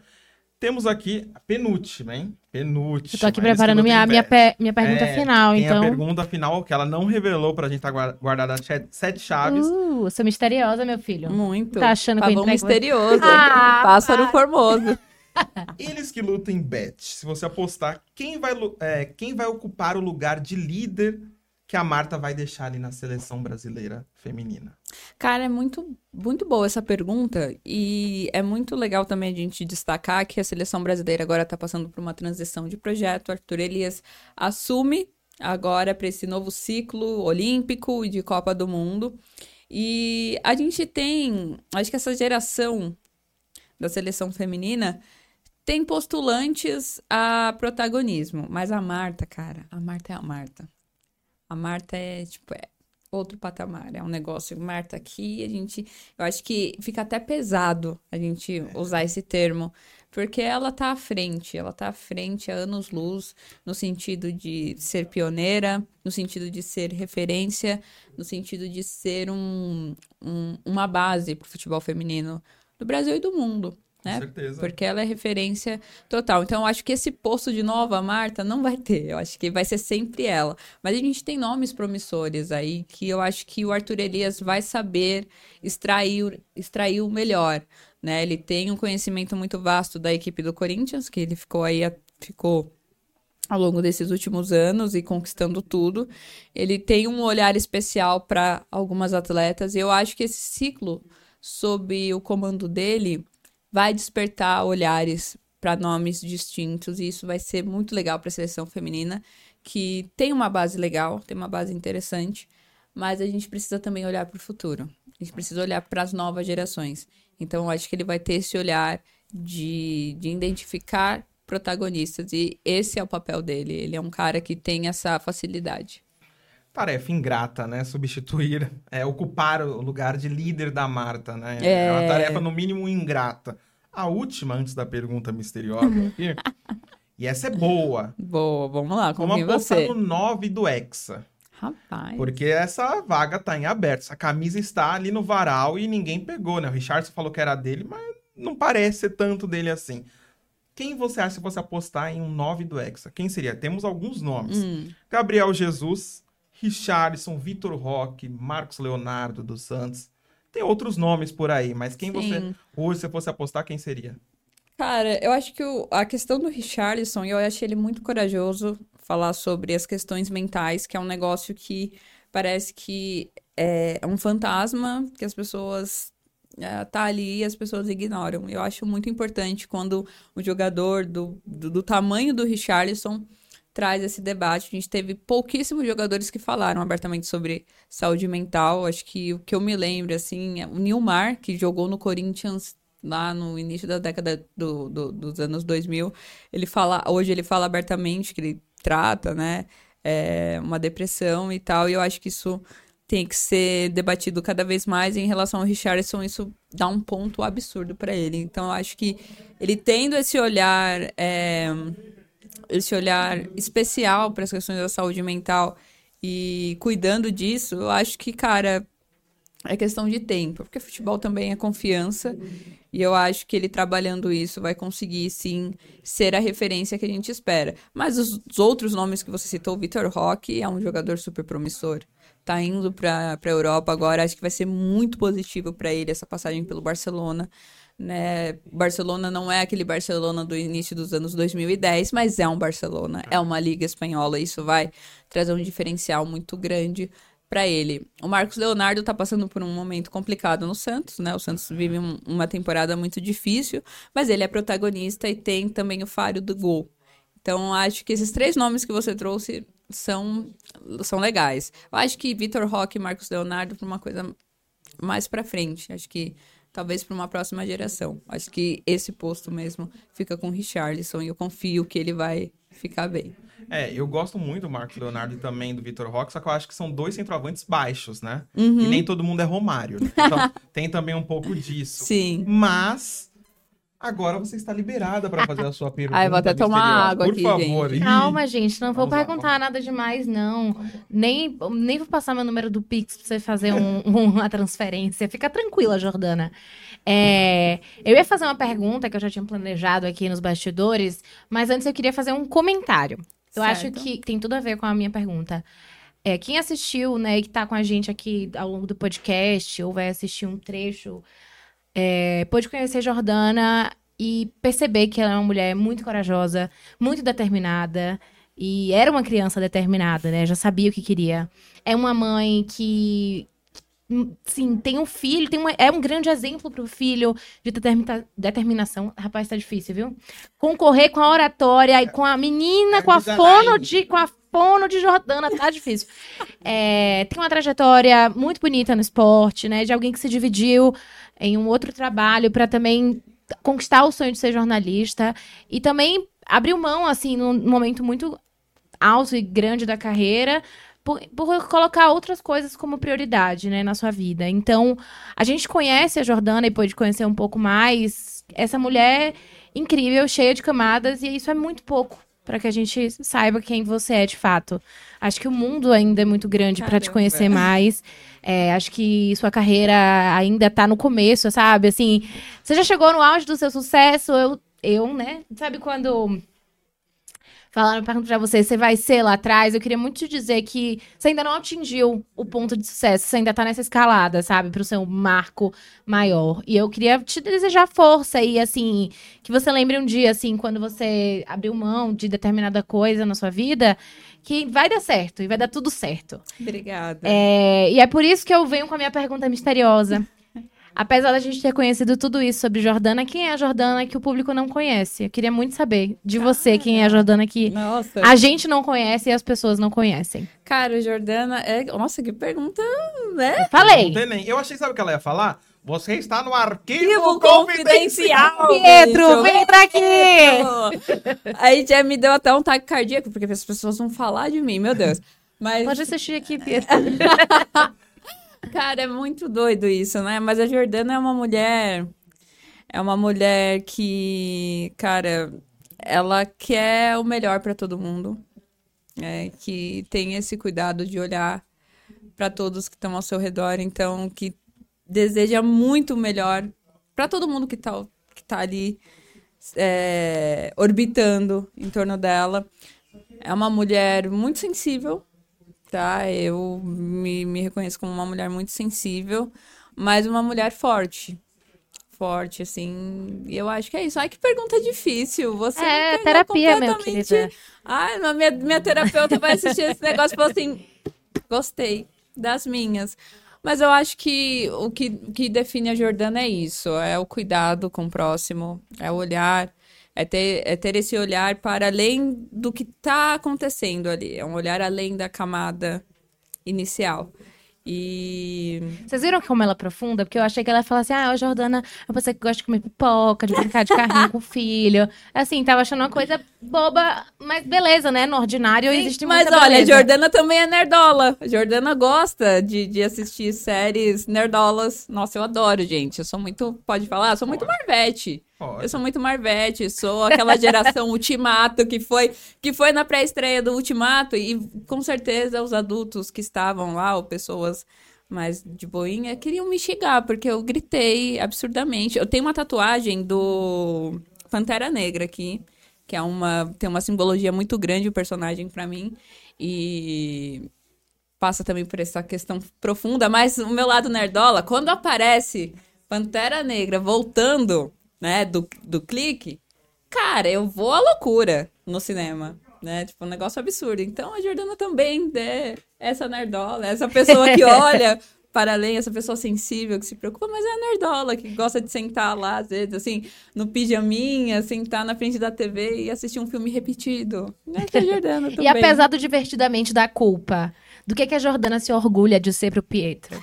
Temos aqui a penúltima, hein? Penúltima.
Eu tô aqui preparando minha, minha, pe minha pergunta
é,
final,
tem
então.
a pergunta final que ela não revelou pra gente tá guardada sete chaves.
Uh, sou misteriosa, meu filho.
Muito.
Tá achando que eu
misterioso.
Ah,
Pássaro formoso.
Eles que lutam em bet. Se você apostar, quem vai, é, quem vai ocupar o lugar de líder que a Marta vai deixar ali na seleção brasileira feminina?
Cara, é muito, muito boa essa pergunta e é muito legal também a gente destacar que a seleção brasileira agora está passando por uma transição de projeto. Arthur Elias assume agora para esse novo ciclo olímpico e de Copa do Mundo. E a gente tem, acho que essa geração da seleção feminina tem postulantes a protagonismo, mas a Marta, cara, a Marta é a Marta. A Marta é, tipo, é outro patamar. É um negócio, Marta, aqui a gente. Eu acho que fica até pesado a gente usar esse termo, porque ela tá à frente, ela tá à frente há anos-luz, no sentido de ser pioneira, no sentido de ser referência, no sentido de ser um, um- uma base pro futebol feminino do Brasil e do mundo.
Com
Né?
certeza.
Porque ela é referência total. Então, eu acho que esse posto de nova Marta não vai ter. Eu acho que vai ser sempre ela. Mas a gente tem nomes promissores aí que eu acho que o Arthur Elias vai saber extrair, o- extrair o melhor. Né? Ele tem um conhecimento muito vasto da equipe do Corinthians, que ele ficou aí, ficou ao longo desses últimos anos e conquistando tudo. Ele tem um olhar especial para algumas atletas e eu acho que esse ciclo, sob o comando dele, vai despertar olhares para nomes distintos e isso vai ser muito legal para a seleção feminina, que tem uma base legal, tem uma base interessante, mas a gente precisa também olhar para o futuro. A gente precisa olhar para as novas gerações. Então, eu acho que ele vai ter esse olhar de, de identificar protagonistas e esse é o papel dele. Ele é um cara que tem essa facilidade.
Tarefa ingrata, né? Substituir, é, ocupar o lugar de líder da Marta, né?
É.
uma tarefa, no mínimo, ingrata. A última, antes da pergunta misteriosa aqui, e essa é boa.
Boa, vamos lá,
Vamos
confio em
apostar
você.
no 9 do Hexa.
Rapaz.
Porque essa vaga tá em aberto. Essa camisa está ali no varal e ninguém pegou, né? O Richardson falou que era dele, mas não parece ser tanto dele assim. Quem você acha se você apostar em um 9 do Hexa? Quem seria? Temos alguns nomes.
Hum.
Gabriel Jesus, Richardson, Vitor Roque, Marcos Leonardo dos Santos. Tem outros nomes por aí, mas quem você
Sim.
hoje, se fosse apostar, quem seria?
Cara, eu acho que o- a questão do Richarlison, eu achei ele muito corajoso falar sobre as questões mentais, que é um negócio que parece que é um fantasma que as pessoas é, tá ali e as pessoas ignoram. Eu acho muito importante quando um jogador do, do, do tamanho do Richarlison traz esse debate. A gente teve pouquíssimos jogadores que falaram abertamente sobre saúde mental. Acho que o que eu me lembro, assim, é o Nilmar, que jogou no Corinthians lá no início da década do, do- dos anos 2000, ele fala, hoje ele fala abertamente que ele trata, né, é, uma depressão e tal, e eu acho que isso tem que ser debatido cada vez mais em relação ao Richardson, isso dá um ponto absurdo para ele. Então eu acho que ele tendo esse olhar, é, esse olhar especial para as questões da saúde mental e cuidando disso, eu acho que, cara, é questão de tempo, porque futebol também é confiança, e eu acho que ele trabalhando isso vai conseguir sim ser a referência que a gente espera. Mas os os outros nomes que você citou, o Vitor Roque é um jogador super promissor. Tá indo para para Europa agora, acho que vai ser muito positivo para ele essa passagem pelo Barcelona. Né? Barcelona não é aquele Barcelona do início dos anos 2010, mas é um Barcelona, é uma liga espanhola, isso vai trazer um diferencial muito grande para ele. O Marcos Leonardo tá passando por um momento complicado no Santos, né? O Santos vive um- uma temporada muito difícil, mas ele é protagonista e tem também o faro do gol. Então, acho que esses três nomes que você trouxe são, são legais. Eu acho que Vitor Roque e Marcos Leonardo para uma coisa mais para frente. Acho que talvez para uma próxima geração. Acho que esse posto mesmo fica com o Richarlison e eu confio que ele vai ficar bem.
É, eu gosto muito do Marcos Leonardo e também do Vitor Roque, só que eu acho que são dois centroavantes baixos, né?
Uhum.
E nem todo mundo é Romário. Né? Então tem também um pouco disso.
Sim.
Mas agora você está liberada para fazer a sua pergunta.
Ai, vou até tomar
misteriosa.
água
Por
aqui,
favor.
gente.
Ih,
Calma, gente, não vou
Vamos lá,
perguntar nada demais, não. Nem, nem vou passar meu número do Pix pra você fazer um- uma transferência. Fica tranquila, Jordana. É, eu ia fazer uma pergunta que eu já tinha planejado aqui nos bastidores, mas antes eu queria fazer um comentário. Eu acho
Certo.
que tem tudo a ver com a minha pergunta. É, quem assistiu, né, e que tá com a gente aqui ao longo do podcast, ou vai assistir um trecho, é, pôde conhecer Jordana e perceber que ela é uma mulher muito corajosa, muito determinada, e era uma criança determinada, né? Já sabia o que queria. É uma mãe que, sim, tem um filho, tem uma, é um grande exemplo pro filho de determina- determinação. Rapaz, tá difícil, viu? Concorrer com a oratória e com a menina,
É
com a fono de, com a fono de Jordana, tá difícil. É, tem uma trajetória muito bonita no esporte, né? De alguém que se dividiu em um outro trabalho para também conquistar o sonho de ser jornalista e também abriu mão, assim, num momento muito alto e grande da carreira, por, por colocar outras coisas como prioridade, né, na sua vida. Então, a gente conhece a Jordana e pôde conhecer um pouco mais essa mulher incrível, cheia de camadas, e isso é muito pouco para que a gente saiba quem você é de fato. Acho que o mundo ainda é muito grande para te conhecer mais. É, acho que sua carreira ainda tá no começo, sabe? Assim, você já chegou no auge do seu sucesso, eu, eu né? Sabe quando falaram, pergunto pra você, você vai ser lá atrás? Eu queria muito te dizer que você ainda não atingiu o ponto de sucesso, você ainda tá nessa escalada, sabe? Pro seu marco maior. E eu queria te desejar força e, assim, que você lembre um dia, assim, quando você abriu mão de determinada coisa na sua vida, que vai dar certo e vai dar tudo certo.
Obrigada.
É, e é por isso que eu venho com a minha pergunta misteriosa. Apesar da gente ter conhecido tudo isso sobre Jordana, quem é a Jordana que o público não conhece? Eu queria muito saber de você quem é a Jordana que
Nossa.
a gente não conhece e as pessoas não conhecem.
Cara, Jordana é. Nossa, que pergunta, né?
Não
Eu Falei!
tem nem. Eu achei, sabe o que ela ia falar? Você está no arquivo, confidencial.
confidencial.
Pietro, vem pra aqui!
Aí já me deu até um ataque cardíaco, porque as pessoas vão falar de mim, meu Deus. Mas,
Pode assistir aqui, Pietro.
Cara, é muito doido isso, né? Mas a Jordana é uma mulher. É uma mulher que, cara, ela quer o melhor pra todo mundo. É, que tem esse cuidado de olhar pra todos que estão ao seu redor, então que deseja muito melhor pra todo mundo que tá, que tá ali é, orbitando em torno dela. É uma mulher muito sensível, tá? Eu me, me reconheço como uma mulher muito sensível, mas uma mulher forte. Forte, assim. E eu acho que é isso. Ai, que pergunta difícil. Você
É, terapia, meu
completamente-
querida.
Ai, mas minha, minha terapeuta vai assistir esse negócio e falou assim: gostei das minhas. Mas eu acho que o que, o que define a Jordana é isso: é o cuidado com o próximo, é o olhar, é ter, é ter esse olhar para além do que está acontecendo ali. É um olhar além da camada inicial. E.
Vocês viram como ela é profunda? Porque eu achei que ela ia falar assim: ah, a Jordana é você que gosta de comer pipoca, de brincar de carrinho com o filho. Assim, tava achando uma coisa boba, mas beleza, né? No ordinário existe
Mas olha, a
beleza.
Jordana também é nerdola. A Jordana gosta de, de assistir séries nerdolas. Nossa, eu adoro, gente. Eu sou muito. Pode falar? Eu sou muito Marvete. Eu sou muito Marvete, sou aquela geração Ultimato que foi que foi na pré-estreia do Ultimato e com certeza os adultos que estavam lá, ou pessoas mais de boinha, queriam me xingar porque eu gritei absurdamente. Eu tenho uma tatuagem do Pantera Negra aqui, que é uma tem uma simbologia muito grande o personagem pra mim e passa também por essa questão profunda, mas o meu lado nerdola, quando aparece Pantera Negra voltando, né, do, do clique, cara, eu vou à loucura no cinema, né? Tipo, um negócio absurdo. Então a Jordana também é essa nerdola, essa pessoa que olha para além, essa pessoa sensível que se preocupa, mas é a nerdola que gosta de sentar lá, às vezes, assim, no pijaminha, sentar na frente da TV e assistir um filme repetido. Essa é a Jordana também.
E apesar do divertidamente da culpa, do que, que a Jordana se orgulha de ser pro Pietro?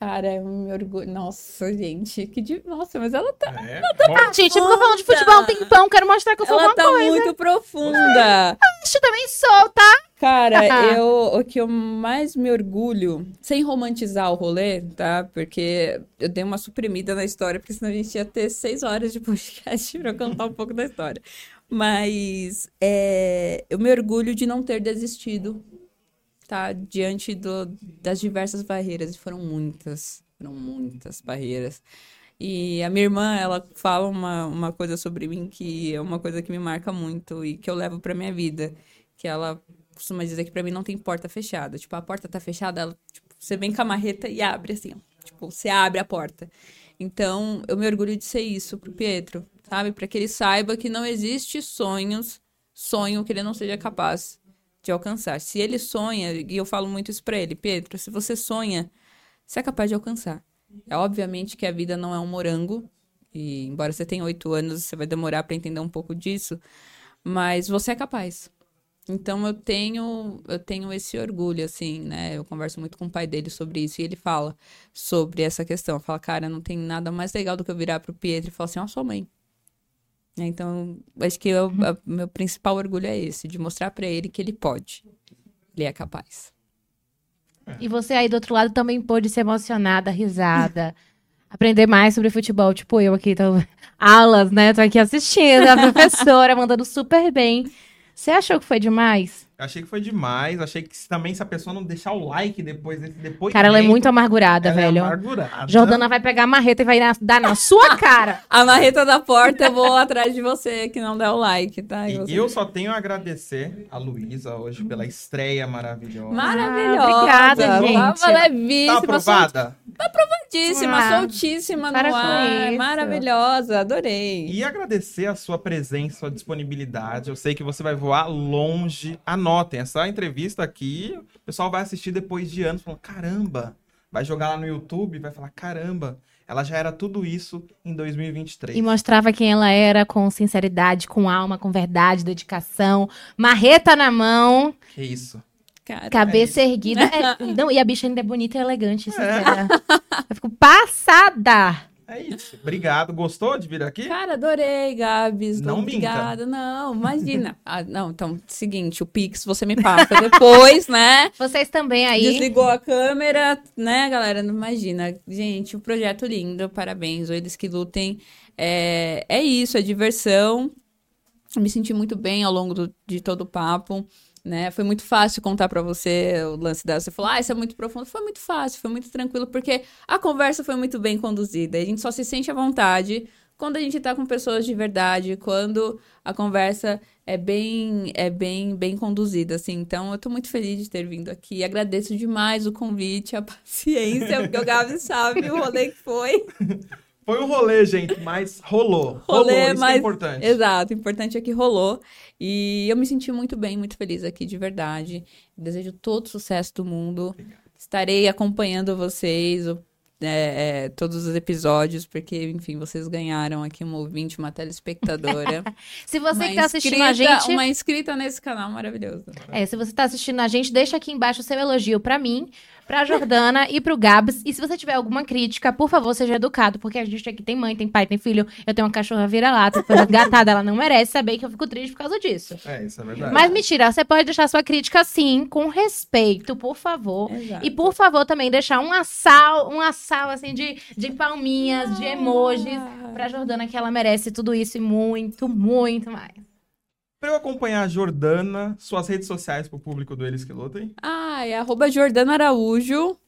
Cara, é um orgulho. Nossa, gente, que de... Nossa, mas ela tá.
É,
Ah, gente, eu tô falando de futebol um tempão, quero mostrar que eu sou
Ela
uma
tá
coisa.
muito profunda.
Acho também sou, tá?
Cara, eu, o que eu mais me orgulho, sem romantizar o rolê, tá? Porque eu dei uma suprimida na história, porque senão a gente ia ter seis horas de podcast pra contar um pouco da história. Mas é, eu me orgulho de não ter desistido, tá? Diante do, das diversas barreiras, e foram muitas, foram muitas barreiras. E a minha irmã, ela fala uma, uma coisa sobre mim que é uma coisa que me marca muito e que eu levo pra minha vida. Que ela costuma dizer que pra mim não tem porta fechada. Tipo, a porta tá fechada, ela, tipo, você vem com a marreta e abre assim, ó. Tipo, você abre a porta. Então, eu me orgulho de ser isso pro Pietro, sabe? Pra que ele saiba que não existe sonhos, sonho que ele não seja capaz de alcançar. Se ele sonha, e eu falo muito isso pra ele, Pietro, se você sonha, você é capaz de alcançar. É obviamente que a vida não é um morango, e embora você tenha oito anos, você vai demorar pra entender um pouco disso, mas você é capaz. Então eu tenho eu tenho esse orgulho assim, né? Eu converso muito com o pai dele sobre isso e ele fala sobre essa questão. Fala, cara, não tem nada mais legal do que eu virar pro Pietro e falar assim, ó, sua mãe. Então, acho que o meu principal orgulho é esse, de mostrar pra ele que ele pode. Ele é capaz.
E você aí do outro lado também pôde ser emocionada, risada. Aprender mais sobre futebol, tipo eu aqui, tô... aulas, né? Tô aqui assistindo, a professora mandando super bem. Você achou que foi demais?
Achei que foi demais. Achei que também se a pessoa não deixar o like depois desse depois
Cara, ela é muito amargurada, velho.
É amargurada.
Jordana vai pegar a marreta e vai na- dar na sua cara.
A marreta da porta, eu vou atrás de você que não der o like, tá?
E
você-
eu só tenho a agradecer a Luísa hoje pela estreia maravilhosa.
Maravilhosa.
Ah, obrigada, gente.
Tava levíssima,
Tá aprovada?
soltíssima,
Ah,
soltíssima
para
no ar. Maravilhosa, adorei.
E agradecer a sua presença, sua disponibilidade. Eu sei que você vai voar longe. Anotem, essa entrevista aqui, o pessoal vai assistir depois de anos, falando, caramba. Vai jogar lá no YouTube e vai falar, caramba, ela já era tudo isso em 2023.
E mostrava quem ela era com sinceridade, com alma, com verdade, dedicação. Marreta na mão,
Que isso.
Cara,
cabeça erguida. É, não, e a bicha ainda é bonita e elegante, sincera. Eu fico passada.
É isso. Obrigado. Gostou de vir aqui?
Cara, adorei, Gabs.
Não minta.
Obrigada. Não, imagina. Ah, não, então, seguinte, o Pix você me passa depois, né?
Vocês também aí.
Desligou a câmera, né, galera? Não imagina. Gente, um projeto lindo, parabéns. Eles que lutem. É, é isso, é diversão. Me senti muito bem ao longo do- de todo o papo. Né? Foi muito fácil contar pra você o lance dela. Você falou, ah, isso é muito profundo. Foi muito fácil, foi muito tranquilo, porque a conversa foi muito bem conduzida. A gente só se sente à vontade quando a gente tá com pessoas de verdade, quando a conversa é bem, é bem, bem conduzida, assim. Então, eu tô muito feliz de ter vindo aqui. Agradeço demais o convite, a paciência, porque o Gabi sabe o rolê que foi.
Foi um rolê, gente, mas rolou.
Rolê,
rolou, isso
mas-
é importante.
Exato, o importante é que rolou. E eu me senti muito bem, muito feliz aqui, de verdade. Desejo todo o sucesso do mundo. Estarei acompanhando vocês, é, é, todos os episódios, porque, enfim, vocês ganharam aqui uma ouvinte, uma telespectadora.
Se você
uma
que tá assistindo a
inscrita-
gente.
Uma inscrita nesse canal maravilhoso.
É, se você tá assistindo a gente, deixa aqui embaixo o seu elogio pra mim, pra Jordana e pro Gabs. E se você tiver alguma crítica, por favor, seja educado, porque a gente aqui tem mãe, tem pai, tem filho. Eu tenho uma cachorra vira-lata, foi resgatada, ela não merece saber que eu fico triste por causa disso.
É, isso é verdade.
Mas mentira, você pode deixar sua crítica sim, com respeito, por favor.
Exato.
E por favor, também deixar um assal, um assal assim de, de palminhas, de emojis pra Jordana, que ela merece tudo isso e muito, muito mais.
Pra eu acompanhar a Jordana, suas redes sociais pro público do Eles que Lutem.
Ah, é arroba Jordana Araújo.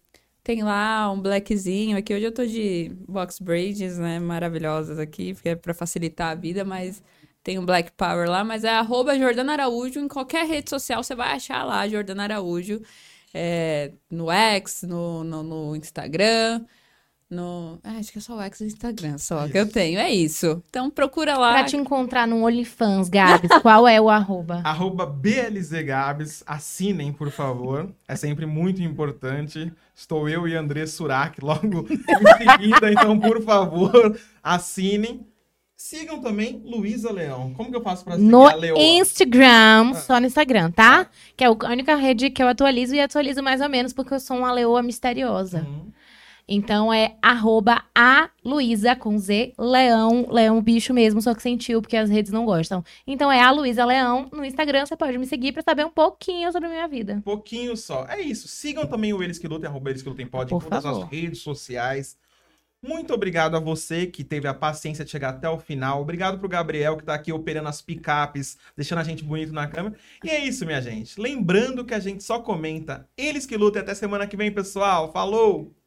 Tem lá um blackzinho aqui. Hoje eu tô de box braids, né? Maravilhosas aqui, porque é pra facilitar a vida, mas tem um black power lá. Mas é arroba Jordana Araújo. Em qualquer rede social você vai achar lá Jordana Araújo. É, no X, no, no, no Instagram. No... Ah, acho que é só o X e o Instagram, só que eu tenho. É isso. Então procura lá.
Pra te encontrar no OnlyFans, Gabs, qual é o arroba?
Arroba BLZGabs, assinem, por favor. É sempre muito importante. Estou eu e André Surak logo em seguida, então, por favor, assinem. Sigam também Luísa Leão. Como que eu faço pra seguir
No
a Leoa?
Instagram,
Ah.
só no Instagram, tá? Que é a única rede que eu atualizo e atualizo mais ou menos porque eu sou uma leoa misteriosa.
Uhum.
Então é arroba a Luísa com Z, Leão, Leão bicho mesmo, só que sentiu, porque as redes não gostam. Então é a Luísa Leão no Instagram, você pode me seguir pra saber um pouquinho sobre a minha vida.
Um pouquinho só. É isso. Sigam também o Eles Que Lutem, arroba Eles Que Lutem Pod, em todas as redes sociais. Muito obrigado a você que teve a paciência de chegar até o final. Obrigado pro Gabriel que tá aqui operando as picapes, deixando a gente bonito na câmera. E é isso, minha gente. Lembrando que a gente só comenta Eles Que Lutem. Até semana que vem, pessoal. Falou!